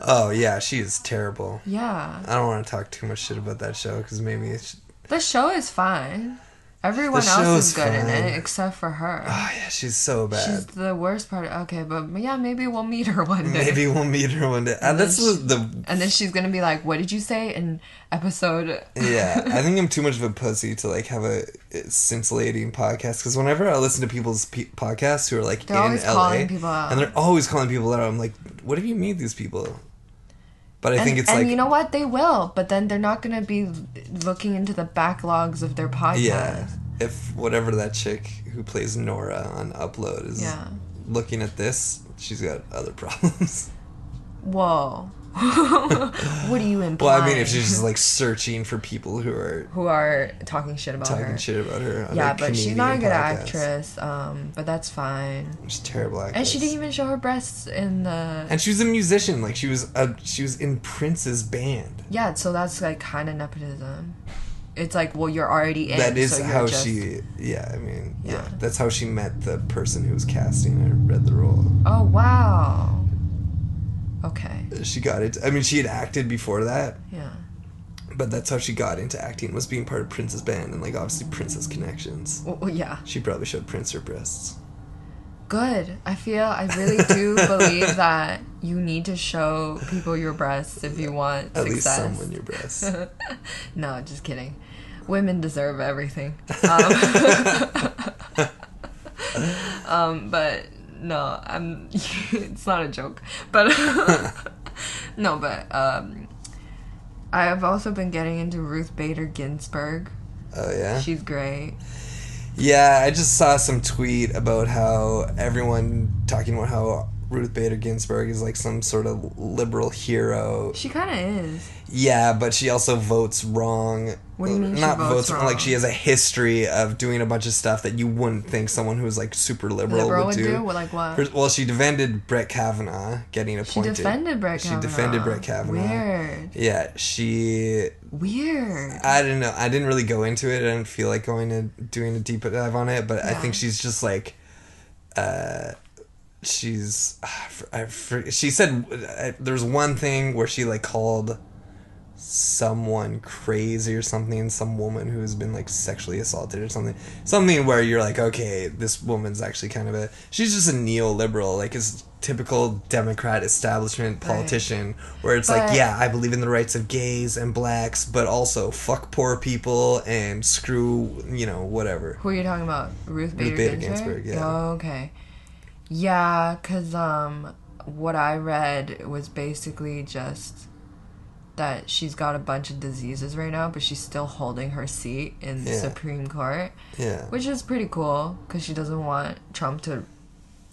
Oh yeah, she is terrible. Yeah. I don't want to talk too much shit about that show because maybe it's. The show is fine. Everyone The else is good in it except for her. Oh yeah, she's so bad. She's the worst part. Okay, but yeah, maybe we'll meet her one day. Maybe we'll meet her one day. Uh, And that's then the, she- the And then she's gonna be like, "What did you say in episode?" yeah, I think I'm too much of a pussy to like have a scintillating podcast because whenever I listen to people's pe- podcasts who are like They're in LA, calling people out. and they're always calling people out, I'm like, what if you meet these people? But I and, think it's and like, you know what? They will, but then they're not gonna be looking into the backlogs of their podcast. yeah, if whatever that chick who plays Nora on Upload is Yeah. looking at this, she's got other problems. Whoa. what do you imply? well, I mean, if she's just like searching for people who are who are talking shit about talking her. Talking shit about her, Yeah, but she's not a good podcast. actress. Um, but that's fine. She's a terrible actress. And she didn't even show her breasts in the. And she was a musician. Like she was a she was in Prince's band. yeah, so that's like kind of nepotism. It's like, well, you're already in. that is so how just- she. Yeah, I mean, yeah. Yeah. that's how she met the person who was casting her. Read the role. Oh wow. Okay. She got it. I mean, she had acted before that, Yeah. but that's how she got into acting. Was being part of Prince's band and like obviously Prince's connections. Well, well, yeah. She probably showed Prince her breasts. Good. I feel I really do believe that you need to show people your breasts if you want At success. least someone your breasts. no, just kidding. Women deserve everything. Um, um, but no, I'm. it's not a joke, but no, but um, I have also been getting into Ruth Bader Ginsburg. oh yeah. She's great. Yeah, I just saw some tweet about how everyone talking about how Ruth Bader Ginsburg is like some sort of liberal hero. She kind of is. Yeah, but she also votes wrong. What do you mean Not votes wrong. Like she has a history of doing a bunch of stuff that you wouldn't think someone who's like super liberal, Liberal would would do. do? Well, like what? Well, she defended Brett Kavanaugh getting appointed. She defended Brett Kavanaugh. She defended Brett Kavanaugh. Weird. Yeah, she. Weird. I don't know. I didn't really go into it. I didn't feel like going and doing a deep dive on it, but I think she's just like, uh, she's. I, for, she said uh, there's one thing where she like called someone crazy or something, some woman who has been like sexually assaulted or something, something where you're like, okay, this woman's actually kind of a. She's just a neoliberal, like is typical Democrat establishment Right. politician, where it's like, yeah, I believe in the rights of gays and blacks, but also fuck poor people and screw, you know, whatever. Who are you talking about? Ruth Bader, Bader Ginsburg? Ginsburg, yeah. Oh, okay. Yeah, cause um, what I read was basically just that she's got a bunch of diseases right now, but she's still holding her seat in the Yeah. Supreme Court, Yeah. which is pretty cool because she doesn't want Trump to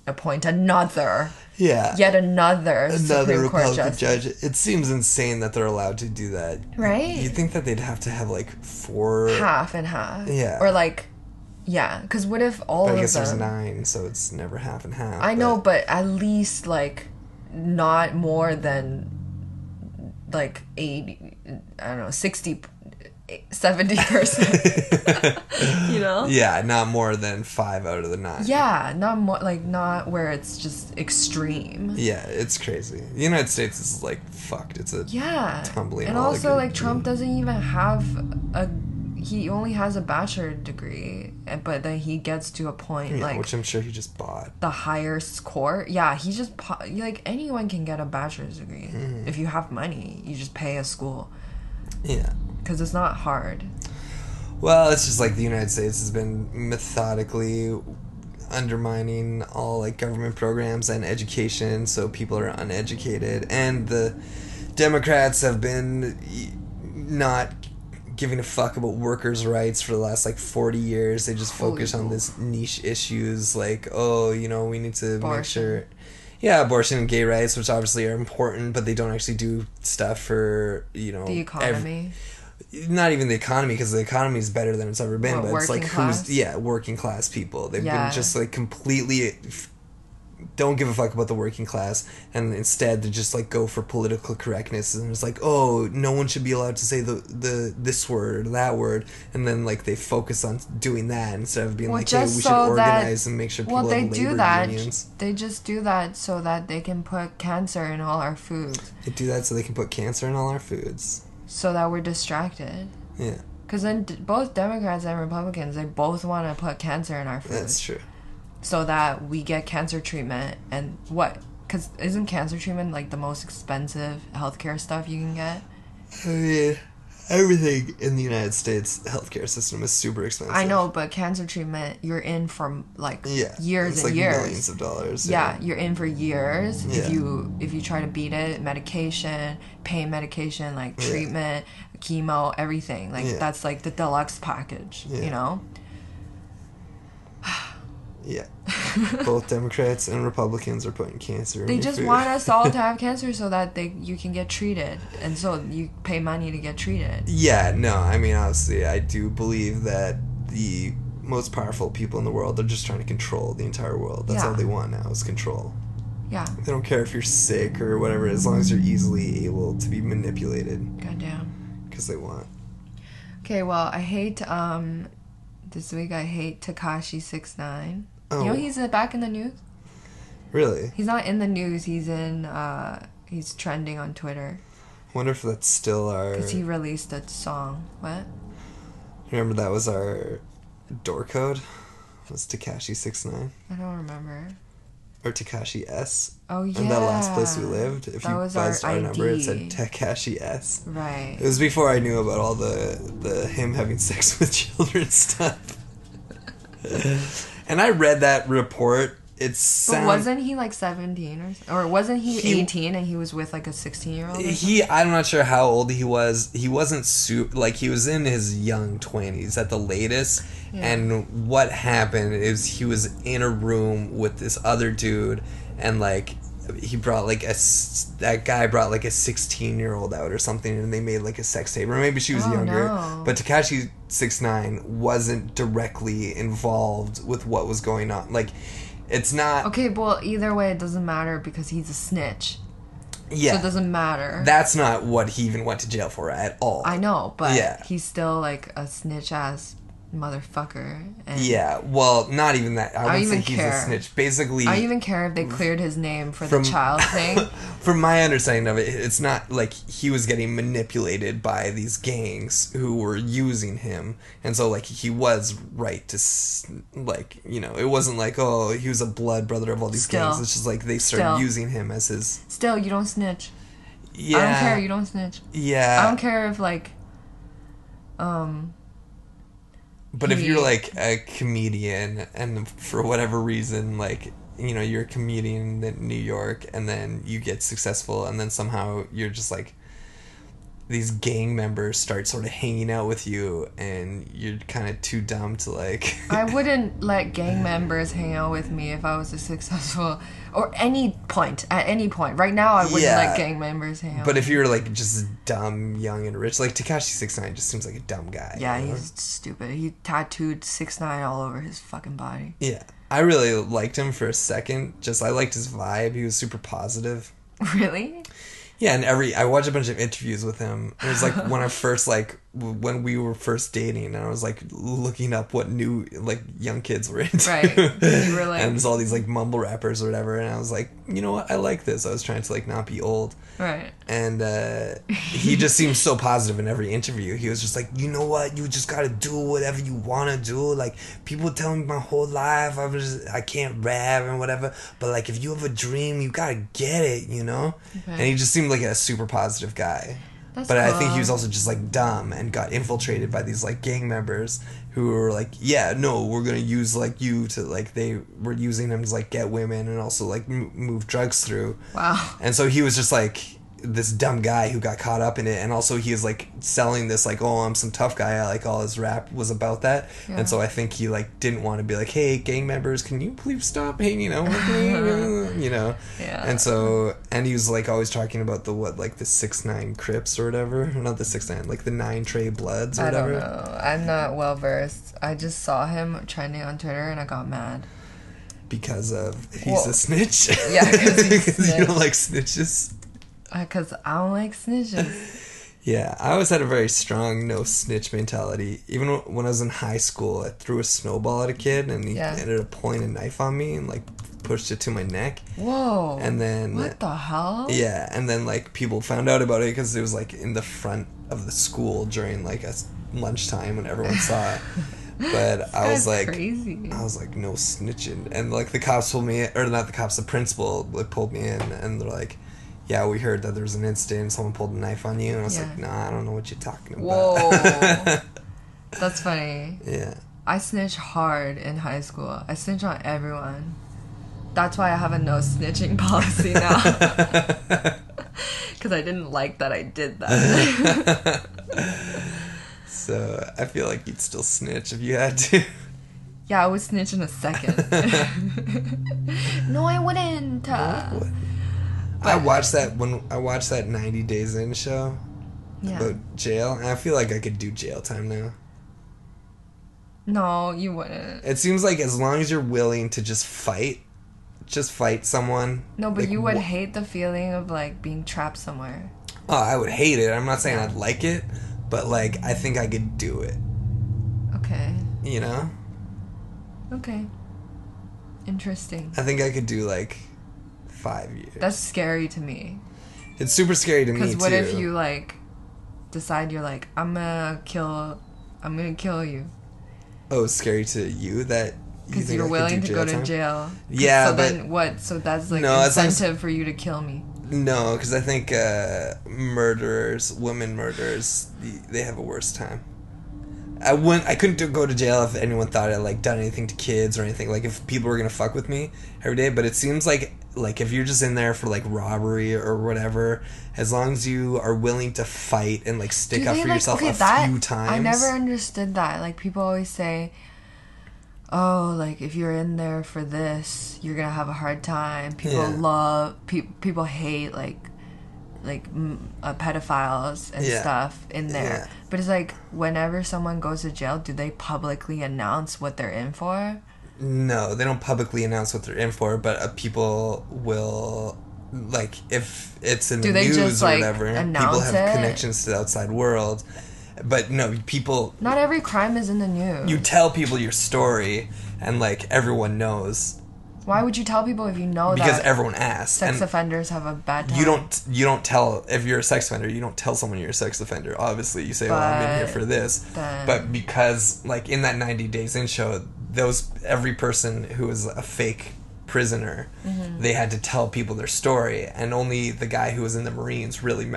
appoint another, Yeah. yet another, Another Supreme Court Republican justice. judge. It seems insane that they're allowed to do that. Right? You think that they'd have to have like four? half and half. Yeah. Or like, yeah, because what if all But I of guess there's nine, so it's never half and half. I know, but at least like not more than like 80 I don't know, 60 70 percent. you know? Yeah, not more than five out of the nine. Yeah, not more like not where it's just extreme. Yeah, it's crazy. The United States is like fucked. It's a Yeah. Tumbling and also like Trump doesn't even have a he only has a bachelor degree, but then he gets to a point yeah, like which I'm sure he just bought. the higher score. Yeah, he just like anyone can get a bachelor's degree Mm-hmm. if you have money. You just pay a school Yeah. because it's not hard. Well, it's just like the United States has been methodically undermining all like government programs and education, so people are uneducated, and the Democrats have been not giving a fuck about workers' rights for the last like 40 years. They just focus Holy on this niche issues like, oh, you know, we need to make sure yeah, abortion and gay rights, which obviously are important, but they don't actually do stuff for you know The ev- economy. not even the economy because the economy is better than it's ever been What, but it's like working who's yeah working class people they've Yeah. been just like completely f- don't give a fuck about the working class and instead they just like go for political correctness and it's like oh no one should be allowed to say the the this word or that word and then like they focus on doing that instead of being Well, like hey we just should so that- organize and make sure people well, they do that. unions They just do that so that they can put cancer in all our foods, they do that so they can put cancer in all our foods so that we're distracted. yeah Because then d- both Democrats and Republicans, they both want to put cancer in our food. that's true so that we get cancer treatment and what because isn't cancer treatment like the most expensive healthcare stuff you can get I mean, everything in the United States healthcare system is super expensive. i know but cancer treatment you're in for like Yeah, years it's and like years millions of dollars. yeah you're in for years Yeah. if you if you try to beat it medication pain medication like Yeah. treatment chemo everything like Yeah. that's like the deluxe package Yeah. you know yeah. Both Democrats and Republicans are putting cancer. in they your just food. want us all to have cancer so that they you can get treated and so you pay money to get treated Yeah, no, I mean honestly, I do believe that the most powerful people in the world are just trying to control the entire world. That's Yeah. all they want now is control. yeah They don't care if you're sick or whatever, as long as you're easily able to be manipulated goddamn because they want. Okay, well, I hate um this week I hate Tekashi six nine. Oh, You know he's uh, back in the news. really? He's not in the news. He's in uh he's trending on Twitter I wonder if that's still our. because he released a song. What? Remember that was our door code? It Was Tekashi six nine I don't remember. or Tekashi S? Oh yeah. And that last place we lived, if That you was our buzzed our, number, it said Tekashi S. Right. It was before I knew about all the the him having sex with children stuff. And I read that report. It's But wasn't he like seventeen or s- or wasn't he, He- eighteen and he was with like a sixteen year old? he I'm not sure how old he was. He wasn't su- like he was in his young 20s at the latest. Yeah. And what happened is he was in a room with this other dude and like he brought like a that guy brought like a 16 year old out or something and they made like a sex tape or maybe she was Oh, younger no. but Tekashi 69 wasn't directly involved with what was going on like it's not Okay, well either way it doesn't matter because he's a snitch. yeah So it doesn't matter. that's not what he even went to jail for at all I know, but Yeah. he's still like a snitch ass motherfucker. And Yeah, well, not even that. I don't wouldn't say even he's care. a snitch. Basically, I don't even care if they cleared his name for From- the child thing. from my understanding of it, it's not like he was getting manipulated by these gangs who were using him, and so like he was right to like you know it wasn't like oh he was a blood brother of all these Still. gangs. It's just like they started Still. using him as his Still, you don't snitch. yeah I don't care. You don't snitch. yeah. I don't care if like, um, But if you're like a comedian and for whatever reason, like, you know, you're a comedian in New York and then you get successful and then somehow you're just like these gang members start sort of hanging out with you and you're kind of too dumb to like I wouldn't let gang members hang out with me if I was a successful or any point at any point. Right now, I wouldn't Yeah. let gang members hang out. but if you're like just dumb young and rich like Tekashi 69 just seems like a dumb guy yeah, you know? he's stupid. He tattooed six nine all over his fucking body. yeah I really liked him for a second just I liked his vibe he was super positive Really? Yeah, and every I watched a bunch of interviews with him. It was like when I first like when we were first dating, and I was like looking up what new like young kids were into. Right. You were like- and there's all these like mumble rappers or whatever, and I was like, you know what, I like this. I was trying to like not be old, Right. and uh, he just seemed so positive in every interview. He was just like, you know what, you just gotta do whatever you wanna do. Like people tell me my whole life I was I can't rap and whatever, but like if you have a dream, you gotta get it, you know. And he just seemed like a super positive guy. That's but I think he was also just like dumb and got infiltrated by these like gang members who were like, yeah, no, we're gonna use like you to like they were using him to like get women and also like m- move drugs through. Wow. And so he was just like this dumb guy who got caught up in it, and also he was like selling this like, oh, I'm some tough guy. I, like all his rap was about that, Yeah. and so I think he like didn't want to be like, hey, gang members, can you please stop hanging out with me? Uh-huh. you know. Yeah. And so, and he was like always talking about the what, like the six nine Crips or whatever, not the six nine, like the nine Trey Bloods or I whatever. don't know. I'm not well versed. I just saw him trending on Twitter and I got mad. Because of he's Well, a snitch. yeah because you don't like snitches. Because I don't like snitches. Yeah, I always had a very strong no snitch mentality. Even when I was in high school, I threw a snowball at a kid, and he Yeah. ended up pulling a knife on me and like pushed it to my neck. Whoa. And then What the hell? yeah, and then like people found out about it because it was like in the front of the school during like a lunchtime when everyone saw it. But I was like, crazy. I was like, no snitching, and like the cops pulled me, or not the cops, the principal like pulled me in, and they're like, yeah, we heard that there was an incident, someone pulled a knife on you, and I was Yeah. like, nah, I don't know what you're talking about. Whoa. That's funny. yeah. I snitch hard in high school. I snitch on everyone. That's why I have a no snitching policy now. Because I didn't like that I did that. So I feel like you'd still snitch if you had to. yeah, I would snitch in a second. no, I wouldn't. Uh, I watched that when I watched that 90 Days In show yeah. about jail, and I feel like I could do jail time now. No, you wouldn't. It seems like as long as you're willing to just fight, just fight someone. No, but like, you would wh- hate the feeling of like being trapped somewhere. Oh, I would hate it. I'm not saying I'd like it, but like I think I could do it. Okay. You know, Okay. Interesting. I think I could do like five years. That's scary to me. it's super scary to me Because too. what if you like decide you're like I'm gonna kill, I'm gonna kill you Oh, scary to you that you because think you're willing to go to time? jail. Yeah, So but- then what? So that's like No, incentive for you to kill me. No, because I think uh, murderers, women murderers, they have a worse time. I wouldn't. I couldn't do, go to jail if anyone thought I like done anything to kids or anything. Like if people were gonna fuck with me every day. But it seems like like if you're just in there for like robbery or whatever, as long as you are willing to fight and like stick Do up they, for like- yourself okay, a that- few times. I never understood that. Like people always say, "Oh, like if you're in there for this, you're gonna have a hard time." People Yeah. love pe- people hate like like mm, uh, pedophiles and Yeah. stuff in there. Yeah. But it's like whenever someone goes to jail, do they publicly announce what they're in for? No, they don't publicly announce what they're in for, but uh, people will like if it's in Do the they news just, or like, whatever. People announce have it? connections to the outside world, but no, people. Not every crime is in the news. You tell people your story, and like everyone knows Why would you tell people if you know because that everyone asks. sex and offenders have a bad time? you don't you don't tell if you're a sex offender. You don't tell someone you're a sex offender. Obviously, you say, "Well, I'm in here for this." then- But because like in that 90 days in show, those every person who was a fake prisoner, Mm-hmm. they had to tell people their story, and only the guy who was in the Marines really.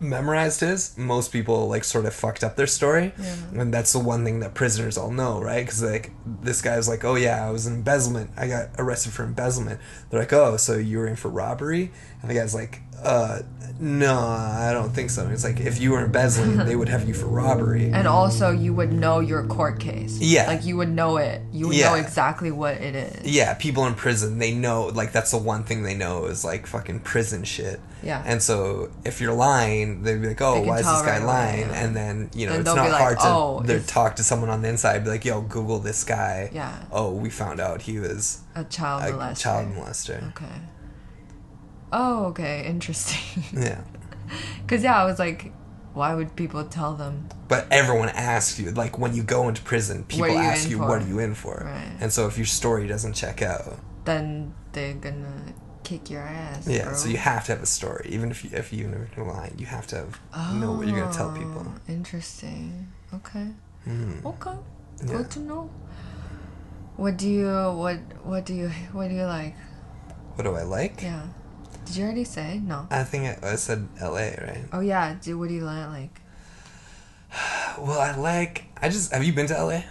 Me- memorized his, most people like sort of fucked up their story, Yeah. and that's the one thing that prisoners all know, right? Because like this guy's like, oh yeah, I was in embezzlement. I got arrested for embezzlement. They're like, oh, so you were in for robbery? And the guy's like, uh, no, I don't think so. It's like if you were embezzling, they would have you for robbery. And also, you would know your court case. Yeah. Like, you would know it. You would Yeah. know exactly what it is. Yeah, people in prison, they know, like, that's the one thing they know is, like, fucking prison shit. Yeah. And so, if you're lying, they'd be like, oh, why is this guy right away, lying? yeah. And then, you know, Then it's not like, hard to "Oh, they talk to someone on the inside, be like, yo, Google this guy. Yeah. Oh, we found out he was A child a molester. child molester. Okay. Oh, okay. Interesting. Yeah. Because, yeah, I was like, why would people tell them? But everyone asks you, like, when you go into prison, people you ask you, for? what are you in for? Right. And so, if your story doesn't check out, Then they're gonna kick your ass. yeah, bro. so you have to have a story. Even if you, if you you're lying, you have to have, know what you're to tell people. Oh, Interesting. Okay. Mm. Okay. Yeah. Good to know. What do you what what do you what do you like? What do I like? Yeah. Did you already say no? I think I, I said L.A. Right? Oh yeah. Do what do you like? Like Well, I like. I just have you been to L.A.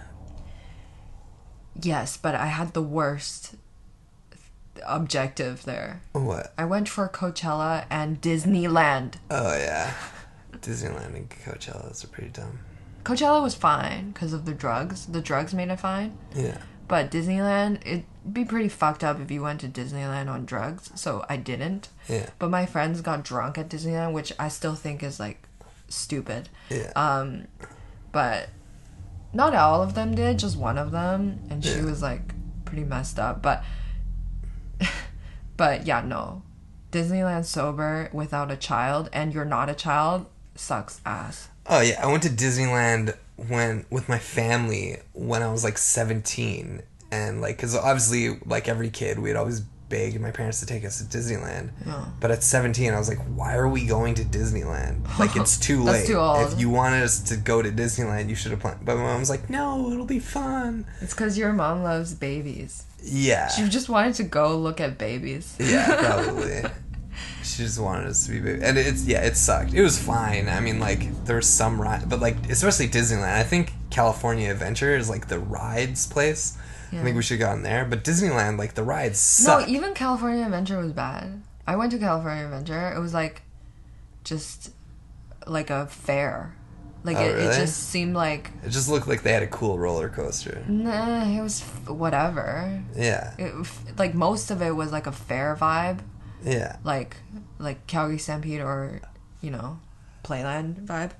yes, but I had the worst objective there. What? I went for Coachella and Disneyland. Oh yeah, Disneyland and Coachella are pretty dumb. Coachella was fine because of the drugs. The drugs made it fine. Yeah. But Disneyland, it'd be pretty fucked up if you went to Disneyland on drugs. So I didn't. Yeah. But my friends got drunk at Disneyland, which I still think is like stupid. Yeah. Um, but not all of them did, just one of them, and she Yeah. was like pretty messed up. But, but yeah, no, Disneyland sober without a child, and you're not a child, sucks ass. Oh yeah, I went to Disneyland when with my family when I was like 17 and like cuz obviously like every kid we'd always beg my parents to take us to Disneyland. Yeah. But at 17 I was like why are we going to Disneyland? Like it's too late. too. If you wanted us to go to Disneyland, you should have planned. But my mom was like, "No, it'll be fun." It's because your mom loves babies. Yeah. She just wanted to go look at babies. Yeah, probably. She just wanted us to be big. And it's yeah, it sucked. It was fine. I mean, like there was some ride, but like especially Disneyland. I think California Adventure is like the rides place. I think we should go in there. But Disneyland, like the rides No, even California Adventure was bad. I went to California Adventure. It was like just like a fair. Like Oh, it, it just seemed like it just looked like they had a cool roller coaster. nah, it was f- whatever. Yeah, It, f- like most of it was like a fair vibe, yeah, like like Calgary Stampede or you know, Playland vibe,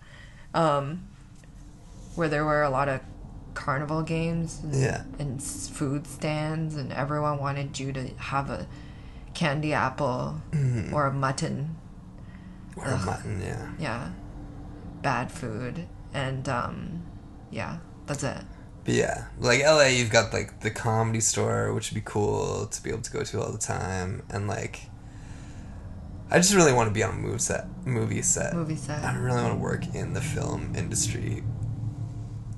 um, where there were a lot of carnival games and, Yeah. and food stands, and everyone wanted you to have a candy apple Mm-hmm. or a mutton. or a mutton. Yeah, Yeah, bad food, and um, yeah, that's it. but yeah, like LA, you've got like the comedy store, which would be cool to be able to go to all the time, and like. I just really want to be on a movie set. Movie set. Movie set. I really want to work in the film industry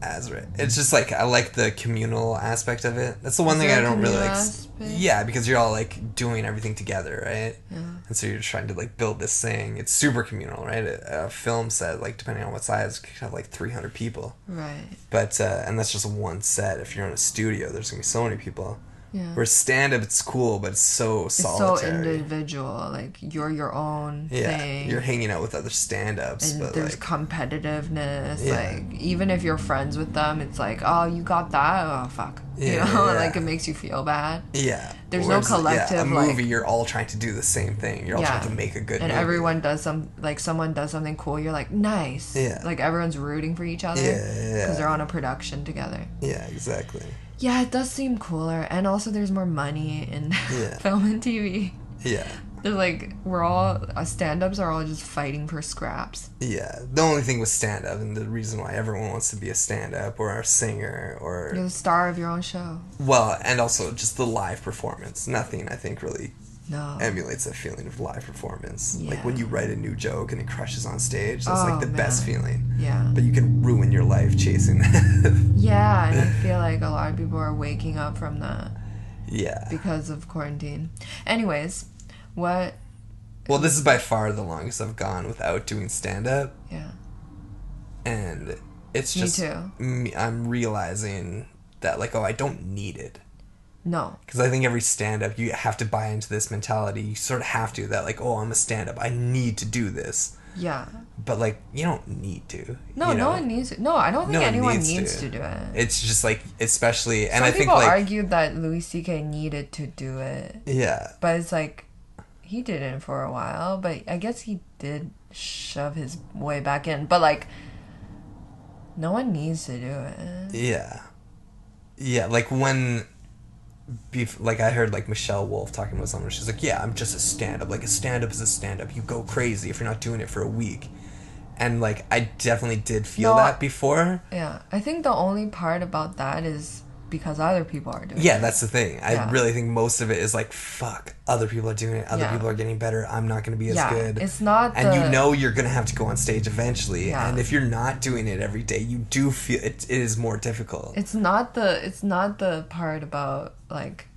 as right. It's just like I like the communal aspect of it. That's the one Is thing I don't really like. aspect? Yeah, because you're all like doing everything together, right? Yeah. And so you're trying to like build this thing. It's super communal, right? A, a film set, like depending on what size, could have like 300 people. Right. But uh, and that's just one set. If you're in a studio, there's gonna be so many people. Yeah. Where stand up, it's cool, but it's so solitary. It's so individual. Like you're your own yeah, thing. you're hanging out with other stand-ups, and but there's like competitiveness. Yeah. Like even if you're friends with them, it's like, oh, you got that. Oh fuck. Yeah, you know, yeah. like it makes you feel bad. Yeah. There's no Whereas, yeah, collective, a like- movie, you're all trying to do the same thing. You're all Yeah. trying to make a good And movie. everyone does some like someone does something cool. You're like nice. Yeah. Like everyone's rooting for each other. Yeah, yeah, yeah. they're on a production together. Yeah, exactly. Yeah, it does seem cooler, and also there's more money in Yeah. film and TV. Yeah. They're like we're all uh, stand-ups are all just fighting for scraps. Yeah. The only thing with stand up and the reason why everyone wants to be a stand up or a singer or You're the star of your own show. well, and also just the live performance. Nothing I think really No. emulates that feeling of live performance. Like when you write a new joke and it crushes on stage, that's like Oh, the best feeling. yeah. But you can ruin your life chasing that. Yeah, and I feel like a lot of people are waking up from that yeah. because of quarantine. Anyways, what well, this is by far the longest I've gone without doing stand up, Yeah. and it's Me just too. me- I'm realizing that like oh I don't need it No. because I think every stand up you have to buy into this mentality. You sort of have to that like oh I'm a stand up I need to do this, Yeah. but like you don't need to. No, you no one needs to. No, I don't think No anyone needs needs, to. to. do it. It's just like especially and Some I think people argued that Louis C.K. needed to do it, yeah but it's like he did it for a while. But I guess he did shove his way back in. But like, no one needs to do it. Yeah. Yeah, like when bef- like I heard like Michelle Wolf talking about someone she's like, "Yeah, I'm just a stand-up. Like a stand-up is a stand-up. You go crazy if you're not doing it for a week." And like I definitely did feel No, that before. Yeah, I think the only part about that is because other people are doing it. Yeah, it. that's the thing. I Yeah. really think most of it is like, "Fuck, other people are doing it. Other Yeah. people are getting better. I'm not going to be as yeah, good." it's not and the, you know you're gonna have to go on stage eventually Yeah. and if you're not doing it every day you do feel it, it is more difficult it's not the it's not the part about like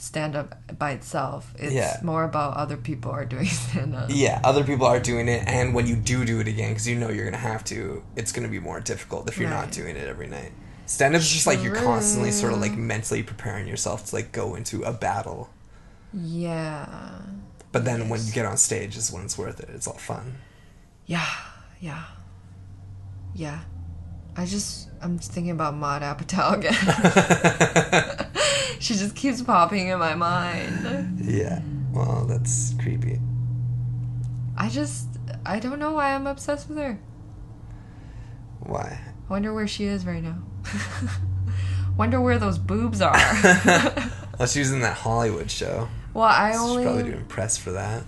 stand up by itself. It's Yeah. more about other people are doing stand up. Yeah, other people are doing it, and when you do do it again, because you know you're gonna have to, it's gonna be more difficult if you're not Right. doing it every night. Stand up is just like you're constantly sort of like mentally preparing yourself to like go into a battle, Yeah. but then when you get on stage is when it's worth it. It's all fun. Yeah. Yeah. Yeah. I just I'm just thinking about Maud Apatow again. she just keeps popping in my mind. yeah, well, that's creepy. I just I don't know why I'm obsessed with her. Why? I wonder where she is right now. Wonder where those boobs are. Well, she was in that Hollywood show. well, I She's only probably doing press for that.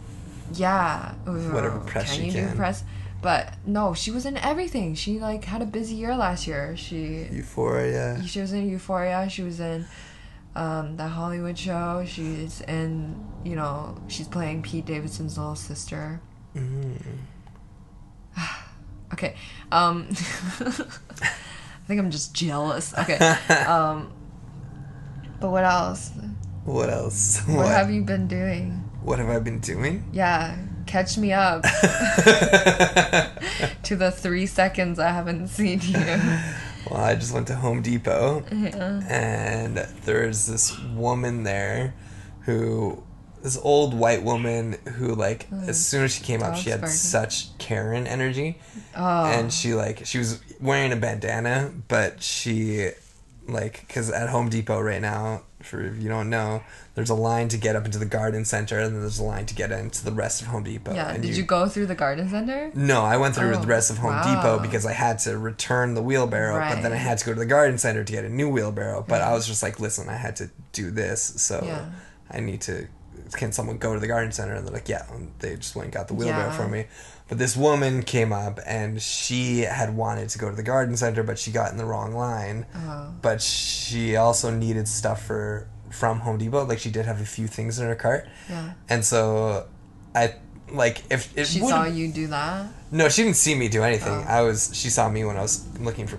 yeah Whatever press can she you can. do press? But no, she was in everything. She like had a busy year last year. She Euphoria. she was in Euphoria. She was in um, the Hollywood show. She's in you know she's playing Pete Davidson's little sister. Mm. Okay. Um, I think I'm just jealous. Okay. Um, but what else? What else? What, have you been doing? What have I been doing? Yeah, catch me up to the three seconds I haven't seen you. Well, I just went to Home Depot, Yeah. and there's this woman there who, this old white woman who, like, mm. as soon as she came up, she had such Karen energy. Oh. And she, like, she was wearing a bandana, but she, like, because at Home Depot right now, for if you don't know, there's a line to get up into the garden center, and then there's a line to get into the rest of Home Depot. yeah. Did you go through the garden center? No, I went through Oh, the rest of Home oh, wow. Depot because I had to return the wheelbarrow, but then I had to go to the garden center to get a new wheelbarrow. But I was just like, listen, I had to do this, so Yeah. I need to. Can someone go to the garden center? And they're like, yeah. And they just went and got the wheelbarrow Yeah. for me. But this woman came up and she had wanted to go to the garden center, but she got in the wrong line. Oh. But she also needed stuff for from Home Depot. Like she did have a few things in her cart, Yeah. and so I like if it She saw you do that. no, she didn't see me do anything. Oh. I was she saw me when I was looking for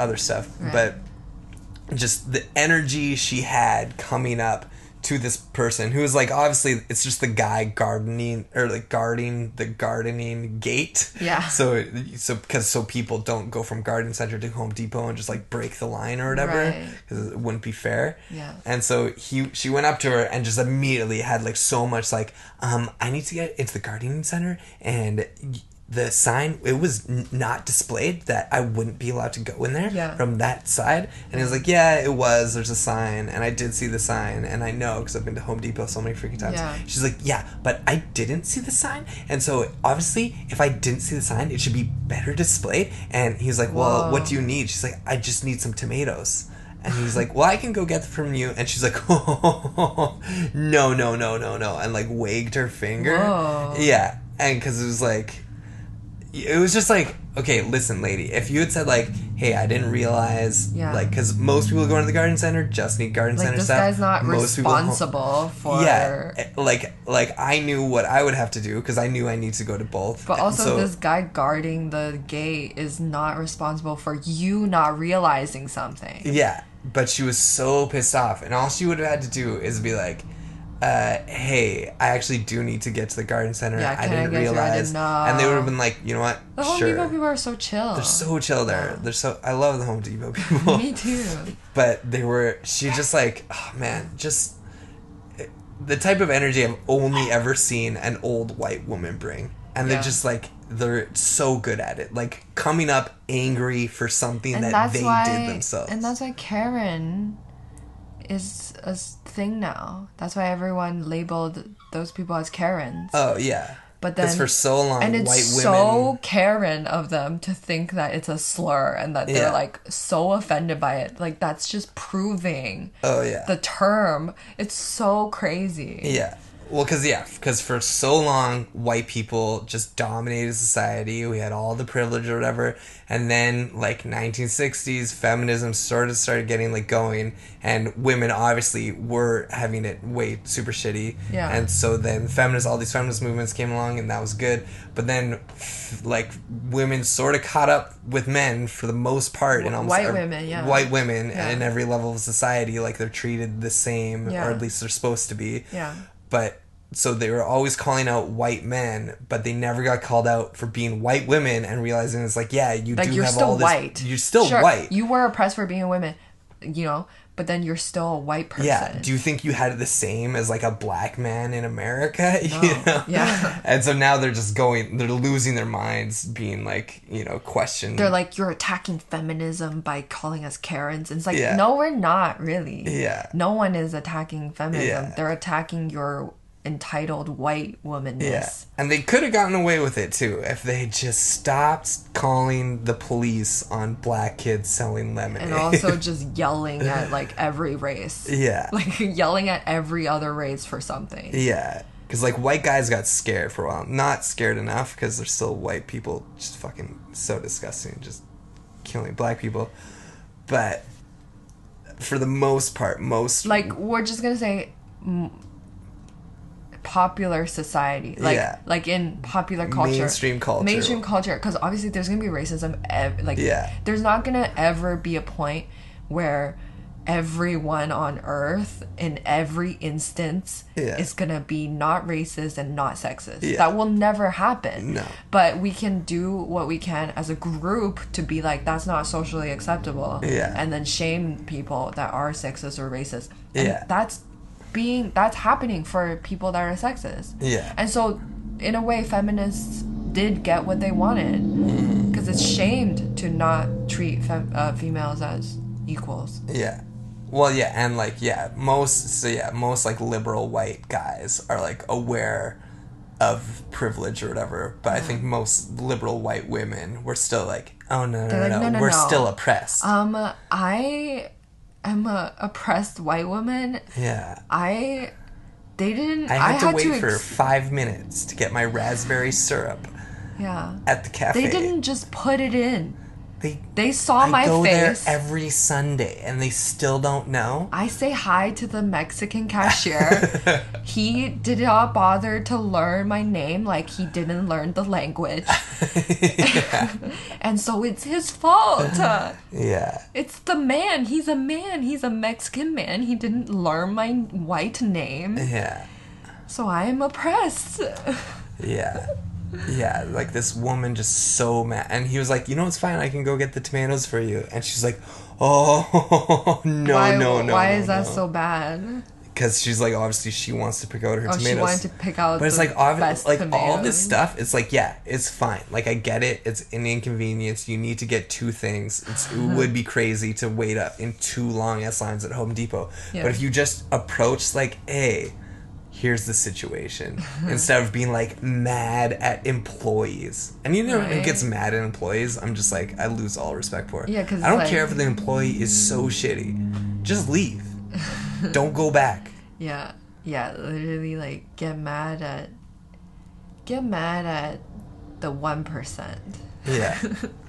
other stuff. Right. But just the energy she had coming up to this person who was like obviously it's just the guy gardening or like guarding the gardening gate. Yeah. So so because so people don't go from garden center to Home Depot and just like break the line or whatever Right. because it wouldn't be fair. Yeah. And so he she went up to her and just immediately had like so much like um I need to get into the gardening center and the sign it was n- not displayed that I wouldn't be allowed to go in there Yeah. from that side and he was like yeah it was there's a sign and I did see the sign and I know because I've been to Home Depot so many freaking times Yeah. she's like yeah but I didn't see the sign and so obviously if I didn't see the sign it should be better displayed and he was like well Whoa. what do you need she's like I just need some tomatoes and he's like, "Well, I can go get them from you." And she's like, "Oh, no, no, no, no, no," and like wagged her finger. Whoa. Yeah, and because it was like, it was just like, okay, listen, lady, if you had said like, "Hey, I didn't realize," Yeah. like, because most people going to the garden center just need garden Like center this stuff. guy's not Most responsible for. yeah, eh, like like I knew what I would have to do because I knew I need to go to both. But also, so- this guy guarding the gate is not responsible for you not realizing something. Yeah, but she was so pissed off, and all she would have had to do is be like, uh, "Hey, I actually do need to get to the garden center. Yeah, I didn't? I realize." didn't. And they would have been like, "You know what? The Home sure." Depot people are so chill. They're so chill there. Yeah. They're so. I love the Home Depot people. Me too. but they were she just like oh man just the type of energy i've only ever seen an old white woman bring and Yeah. they're just like they're so good at it like coming up angry for something And that they why. did themselves And that's why Karen is a thing now. That's why everyone labeled those people as Karens. oh yeah But then- for so long and it's white so Karen of them to think that it's a slur and that Yeah. they're like so offended by it. Like that's just proving oh yeah the term. It's so crazy. Yeah. Well, because, yeah, because for so long, white people just dominated society. We had all the privilege or whatever. And then, like, 1960s, feminism sort of started getting, like, going. And women obviously were having it way super shitty. Yeah. And so then feminist, all these feminist movements came along, and that was good. But then, like, women sort of caught up with men for the most part. and almost white ev- women, yeah. White women Yeah. in every level of society. Like, they're treated the same, Yeah. or at least they're supposed to be Yeah. But so they were always calling out white men, but they never got called out for being white women and realizing it's like, yeah, you Like do you're have still all this. white. You're still Sure, white. You were oppressed for being a woman, you know, but then you're still a white person. yeah. Do you think you had the same as like a black man in America? No. You know? Yeah. And so now they're just going, they're losing their minds, being like, you know, questioned. They're like, you're attacking feminism by calling us Karens. And it's like, Yeah. no, we're not really. Yeah. No one is attacking feminism. Yeah. They're attacking your entitled white womanness. Yeah. And they could have gotten away with it too if they just stopped calling the police on black kids selling lemonade. And also just yelling at like every race. yeah. Like yelling at every other race for something. Yeah, because like white guys got scared for a while. Not scared enough because they're still white people, just fucking so disgusting, just killing black people. But for the most part, most Like, we're just going to say popular society. Like, Yeah. like in popular culture. Mainstream culture. Mainstream culture. Because obviously there's to be racism. Ev- like, Yeah. there's not to ever be a point where everyone on earth in every instance Yeah. is to be not racist and not sexist. Yeah. That will never happen. No. But we can do what we can as a group to be like that's not socially acceptable. Yeah. And then shame people that are sexist or racist. And Yeah. that's being that's happening for people that are sexist. Yeah. And so in a way feminists did get what they wanted Mm-hmm. because it's shamed to not treat fem- uh, females as equals. yeah. Well, yeah, and like yeah, most so yeah, most like liberal white guys are like aware of privilege or whatever. But I think most liberal white women were still like, oh no, no, no, like, no, "No, no, we're no." still oppressed. Um I am a oppressed white woman. yeah. I they didn't I had to wait to for five minutes to get my raspberry syrup yeah. at the cafe. They didn't just put it in. They, They saw I my go there face. every Sunday, and they still don't know. I say hi to the Mexican cashier. he did not bother to learn my name like he didn't learn the language. and so it's his fault. Yeah, It's the man. He's a man. He's a Mexican man. He didn't learn my white name. yeah, So I am oppressed. yeah, yeah. Like this woman just so mad, and he was like, "You know, it's fine. I can go get the tomatoes for you." And she's like, "Oh no, why, no, no!" Why no, is that so bad? because she's like obviously she wants to pick out her oh, tomatoes. Oh, tomatoes. she wanted to pick out But it's like obvi- best like all this stuff. It's like yeah, it's fine. Like I get it. It's an inconvenience. You need to get two things. It's, it uh-huh. would be crazy to wait up in two long ass lines at Home Depot. Yeah. But if you just approach like, hey, here's the situation, instead of being like mad at employees. And you know who Right. gets mad at employees? I'm just like I lose all respect for. it yeah because I don't it's care if the employee is so shitty. Just leave. don't go back. Yeah, yeah, literally like get mad at get mad at the one percent. Yeah.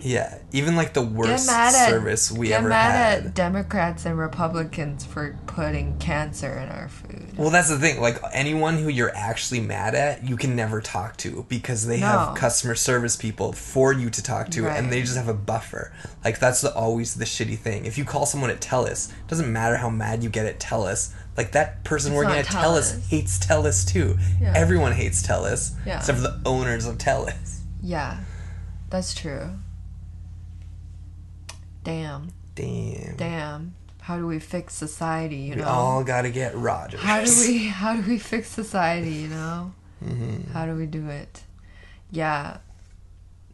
Yeah, even like the worst at service we ever mad had. at Democrats and Republicans for putting cancer in our food. Well, that's the thing. Like anyone who you're actually mad at, you can never talk to because they No. have customer service people for you to talk to, Right. and they just have a buffer. Like that's the, always the shitty thing. If you call someone at Telus, it doesn't matter how mad you get at Telus. Like that person It's working at Telus. Telus. hates Telus too. Yeah. Everyone hates Telus, Yeah. except for the owners of Telus. Yeah, that's true. Damn, Damn. damn. How do we fix society? You We know. We all gotta get Rogers. how do we how do we fix society? You know. Mhm. How do we do it? Yeah,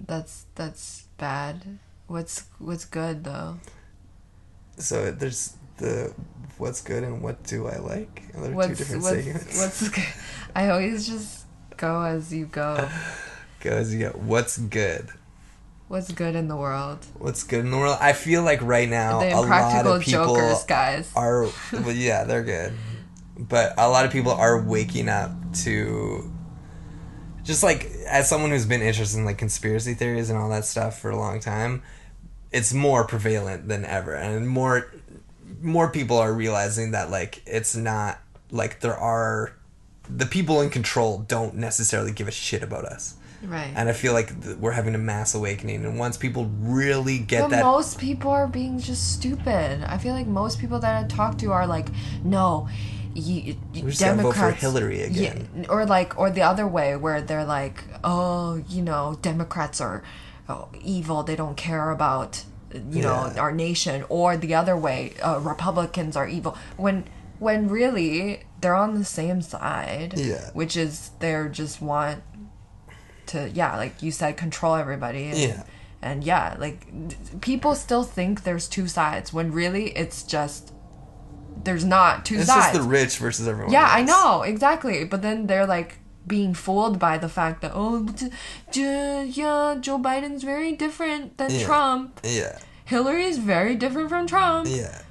that's that's bad. What's what's good though? So there's the what's good and what do I like. And they're two What's different what's segments. what's good? I always just go as you go. Goes you get what's good. What's good in the world? What's good in the world? I feel like right now the a lot of people jokers, guys. are well, yeah, they're good. But a lot of people are waking up to just like as someone who's been interested in like conspiracy theories and all that stuff for a long time, it's more prevalent than ever and more more people are realizing that like it's not like there are the people in control don't necessarily give a shit about us. Right. And I feel like th- we're having a mass awakening and once people really get but that most people are being just stupid. I feel like most people that I talk to are like, no, you, just gotta vote for Democrats. Hillary again. Yeah, or like, or the other way where they're like, oh, you know, Democrats are oh, evil. They don't care about, you know, Yeah. our nation. Or the other way, uh, Republicans are evil. When when really they're on the same side. Yeah. Which is they're just want to yeah, like you said, control everybody. And, Yeah. And yeah, like people still think there's two sides when really it's just there's not two it's sides. It's just the rich versus everyone Yeah, I know exactly. But then they're like being fooled by the fact that oh, yeah, Joe Biden's very different than Yeah. Trump. Yeah. Hillary is very different from Trump. Yeah.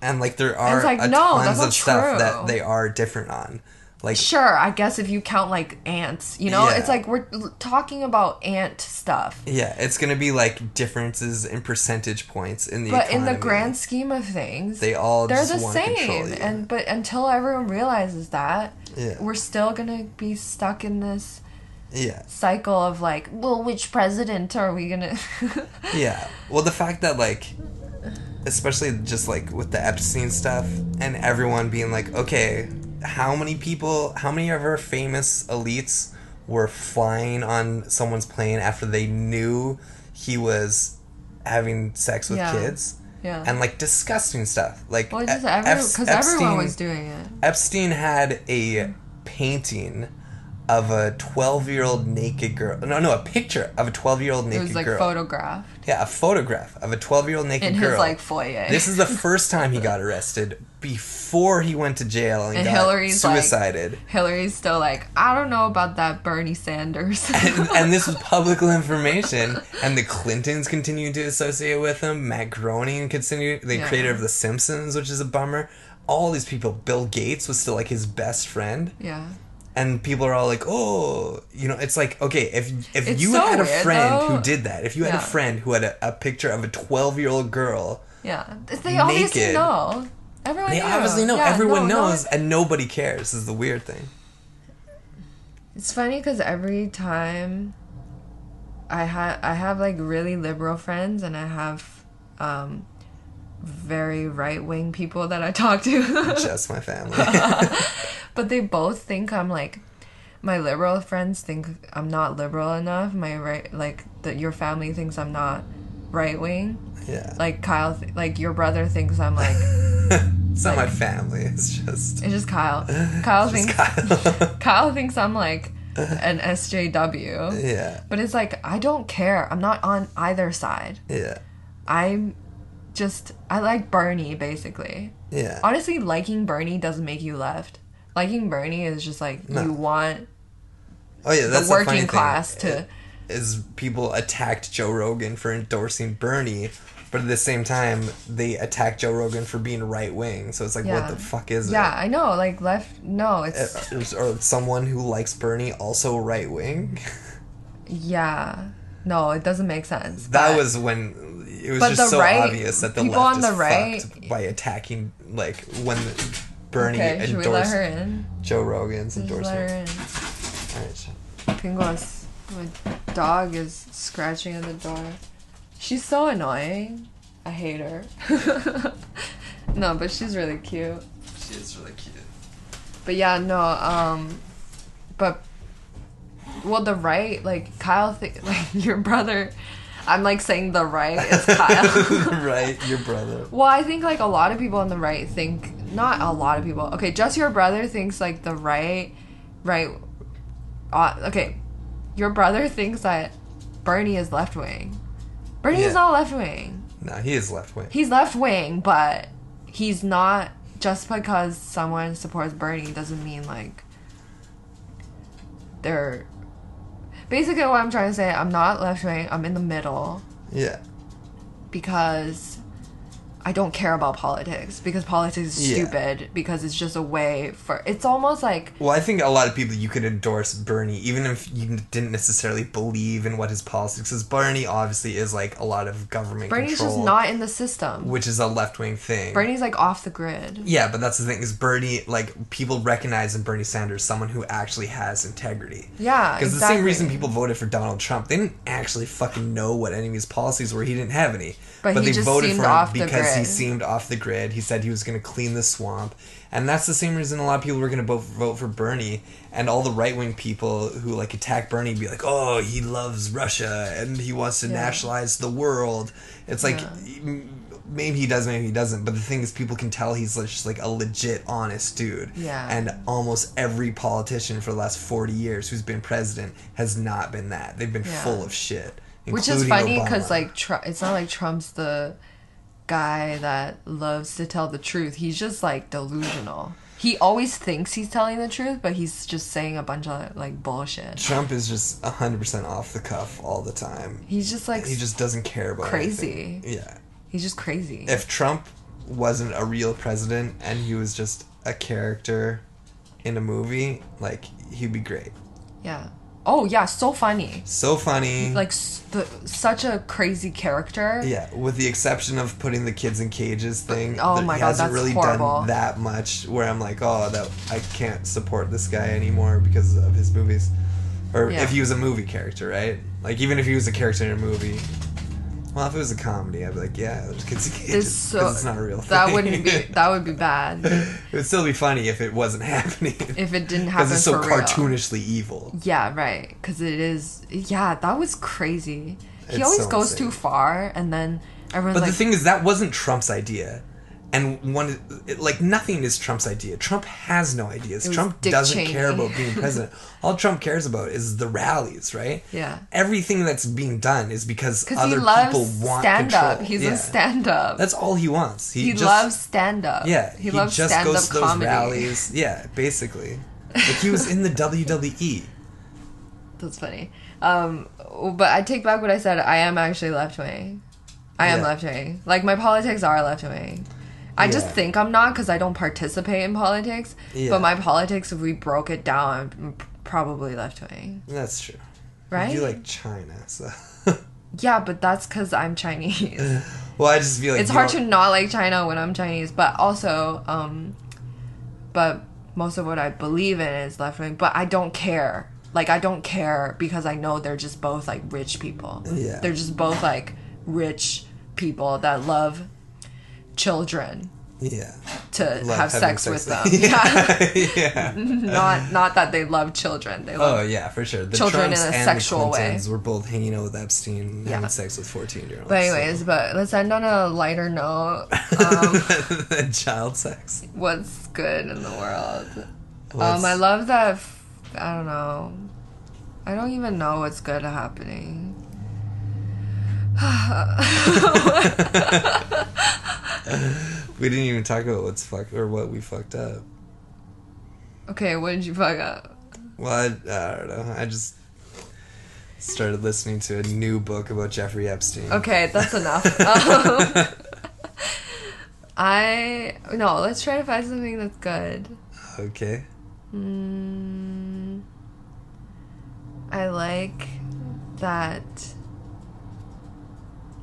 And like there are it's like, a no, tons of stuff true. that they are different on. Like Sure, I guess if you count like ants, you know, Yeah. it's like we're talking about ant stuff. yeah, it's gonna be like differences in percentage points in the But in the grand scheme of things, they all they're just the want to control same. And but until everyone realizes that, Yeah. we're still gonna be stuck in this yeah. cycle of like, well, which president are we gonna? Yeah. Well, the fact that like, especially just like with the Epstein stuff and everyone being like, okay, how many people, how many of our famous elites were flying on someone's plane after they knew he was having sex with Yeah. kids? yeah. And like disgusting stuff. Like well, every because everyone Epstein- was doing it. Epstein had a painting of a 12 year old naked girl. No, no, a picture of a 12 year old naked girl. It was like girl. photographed Yeah, a photograph of a 12 year old naked in girl. his like foyer. this is the first time he got arrested before he went to jail and, And got Hillary's like- suicided. Hillary's still like, I don't know about that Bernie Sanders. and, and this was public information, and the Clintons continued to associate with him. Matt Groening continued, the Yeah. creator of The Simpsons, which is a bummer. All these people, Bill Gates was still like his best friend, yeah. And people are all like, "Oh, you know." It's like, okay, if if It's you so had a weird, friend though. who did that, if you had Yeah. a friend who had a, a picture of a twelve year old girl Yeah. They obviously know. Everyone They knew. obviously know. Yeah, Everyone no, no knows, and nobody cares. Is the weird thing. It's funny because every time I have I have like really liberal friends and I have um, very right wing people that I talk to, Just my family. but they both think I'm like my liberal friends think I'm not liberal enough. My right like that your family thinks I'm not right wing. yeah. Like Kyle, th- like your brother thinks I'm like it's not my family. It's just. it's just Kyle. Kyle thinks Kyle. Kyle thinks I'm like an SJW. yeah. But it's like I don't care. I'm not on either side. Yeah. I'm just I like Bernie basically. Yeah. Honestly, liking Bernie doesn't make you left. Liking Bernie is just like No. you want Oh yeah. That's the the working thing, class to Is people attacked Joe Rogan for endorsing Bernie, but at the same time they attack Joe Rogan for being right wing. So it's like, Yeah. what the fuck is Yeah, it? Yeah, I know. Like left no, it's Uh, Or someone who likes Bernie also right wing. yeah. No, it doesn't make sense. That but- was when it was But just so right- obvious that the left is right- fucked by attacking like when Bernie Okay, should we let endorsed her in? Joe Rogan's let her endorsement. in. All right, so- Pingos, my dog is scratching at the door. She's so annoying. I hate her. no, but she's really cute. She is really cute. But yeah, no, um, but well, the right, like Kyle, th- like your brother. I'm like saying the right is Kyle. right, your brother. well, I think like a lot of people on the right think not a lot of people. Okay, just your brother thinks like the right, right. Uh, okay, your brother thinks that Bernie is left wing. Bernie Yeah. is not left wing. No, he is left wing. He's left wing, but he's not just because someone supports Bernie doesn't mean like they're basically what I'm trying to say, I'm not left wing, I'm in the middle Yeah. because I don't care about politics because politics is Yeah. stupid because it's just a way for it's almost like Well, I think a lot of people you could endorse Bernie, even if you didn't necessarily believe in what his politics is. Bernie obviously is like a lot of government Bernie's control, just not in the system. which is a left wing thing. Bernie's like off the grid. Yeah, but that's the thing is Bernie like people recognize in Bernie Sanders someone who actually has integrity. Yeah, Because the same reason people voted for Donald Trump, they didn't actually fucking know what any of his policies were. He didn't have any. But he they just voted for him off because he seemed off the grid. He said he was going to clean the swamp. And that's the same reason a lot of people were going to vote, vote for Bernie. And all the right wing people who like attack Bernie be like, oh, he loves Russia and he wants to Yeah. nationalize the world. It's like, Yeah. maybe he does, maybe he doesn't. But the thing is, people can tell he's like- just like a legit, honest dude. Yeah. And almost every politician for the last 40 years who's been president has not been that. They've been Yeah. full of shit. Which is funny because like Tru- it's not like Trump's the guy that loves to tell the truth. He's just like delusional. He always thinks he's telling the truth, but he's just saying a bunch of like bullshit. Trump is just 100% off the cuff all the time. He's just like He just doesn't care about Crazy. anything. Yeah. he's just crazy. If Trump wasn't a real president and he was just a character in a movie, like, he'd be great. yeah. Oh yeah, so funny. So funny. Like the, such a crazy character. Yeah, with the exception of putting the kids in cages thing, Oh my he God, hasn't that's really horrible. done that much. Where I'm like, oh, that I can't support this guy anymore because of his movies, or Yeah. if he was a movie character, right? Like even if he was a character in a movie, well, if it was a comedy, I'd be like, yeah, kids cages so it's not a real thing. that wouldn't be that would be bad it would still be funny if it wasn't happening. if it didn't happen. it's so for real. cartoonishly evil. Yeah, right. Because it is. Yeah, that was crazy. He It's always so goes insane. too far, and then everyone's But like, the thing is, that wasn't Trump's idea. And one, it- like nothing is Trump's idea. Trump has no ideas. Trump Dick doesn't Cheney. care about being president. All Trump cares about is the rallies, right? Yeah. Everything that's being done is because he other people want stand control. up. He's Yeah. a stand up. That's all he wants. He, He just, loves stand up. Yeah, he, loves just stand up goes to those comedy. rallies. Yeah, basically. Like he was in the. WWE. That's funny. Um, but I take back what I said. I am actually left wing. I am Yeah. left wing. Like my politics are left wing. I just think I'm not because I don't participate in politics. Yeah. But my politics, if we broke it down, I'm probably left wing. That's true. Right? You like China, so. Yeah, but that's because I'm Chinese. well, I just feel like it's hard to don't- not like China when I'm Chinese, but also, um, but most of what I believe in is left wing. But I don't care. Like I don't care because I know they're just both like rich people. Yeah. they're just both like rich people that love children Yeah. to Love have having sex, with them. yeah. yeah. not not that they love children. They love Oh yeah, for sure. The Children Trumps in a and sexual way. Were both hanging out with Epstein, Yeah. having sex with fourteen-year-olds. But anyways, but let's end on a lighter note. Um, child sex. what's good in the world? What's- Um, I love that. F- I don't know. I don't even know what's good happening. we didn't even talk about what's fucked or what we fucked up. Okay, what did you fuck up? Well, I, I don't know. I just started listening to a new book about Jeffrey Epstein. Okay, that's enough. Um, I no. Let's try to find something that's good. Okay. Mm, I like that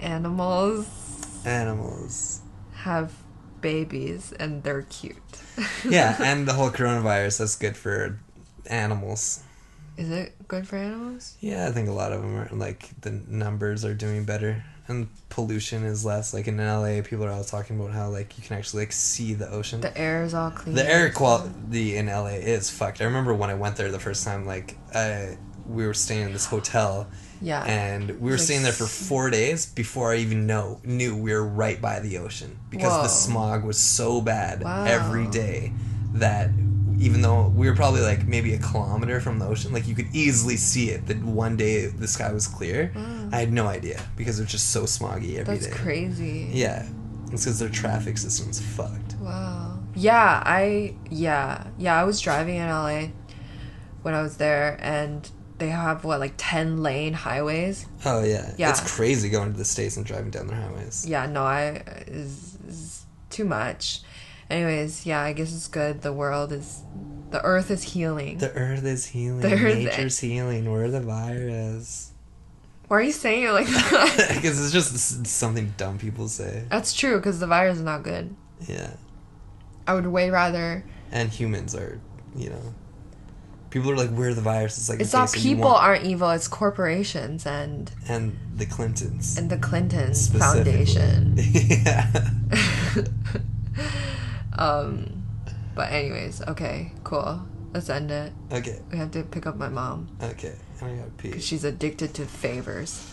animals Animals. have babies and they're cute. Yeah, and the whole coronavirus that's good for animals. Is it good for animals? Yeah, I think a lot of them are like the numbers are doing better and pollution is less. Like in LA, people are all talking about how like you can actually like see the ocean. The air is all clean. The air quality in LA is fucked. I remember when I went there the first time, like I, we were staying in this hotel Yeah. and we were Like staying there for four days before I even know knew we were right by the ocean because Whoa. the smog was so bad Wow. every day that even though we were probably like maybe a kilometer from the ocean, like you could easily see it. That one day the sky was clear, Wow. I had no idea because it was just so smoggy every day. That's crazy. Yeah, it's because their traffic system's fucked. Wow. Yeah, I yeah yeah I was driving in LA when I was there, and they have what like ten lane highways. Oh yeah, Yeah. It's crazy going to the states and driving down their highways. Yeah, no, I is, is too much. Anyways, yeah, I guess it's good. The world is, the Earth is healing. The earth is healing. The earth- Nature's healing. We're the virus. Why are you saying it like that? Because it's just something dumb people say. That's true because the virus is not good. Yeah. I would way rather. And humans are, you know. People are like, we're the virus. It's like, It's not people aren't evil. It's corporations and And the Clintons. and the clintons. Foundation. yeah. um, but anyways, okay, cool. Let's end it. Okay. We have to pick up my mom Okay. I gotta pee. she's addicted to favors.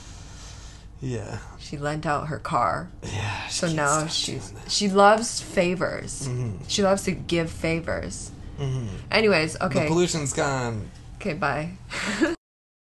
Yeah. She lent out her car, Yeah. so now she's she loves favors. Mhm. She loves to give favors. Mhm. Anyways, okay. The pollution's gone. okay, bye.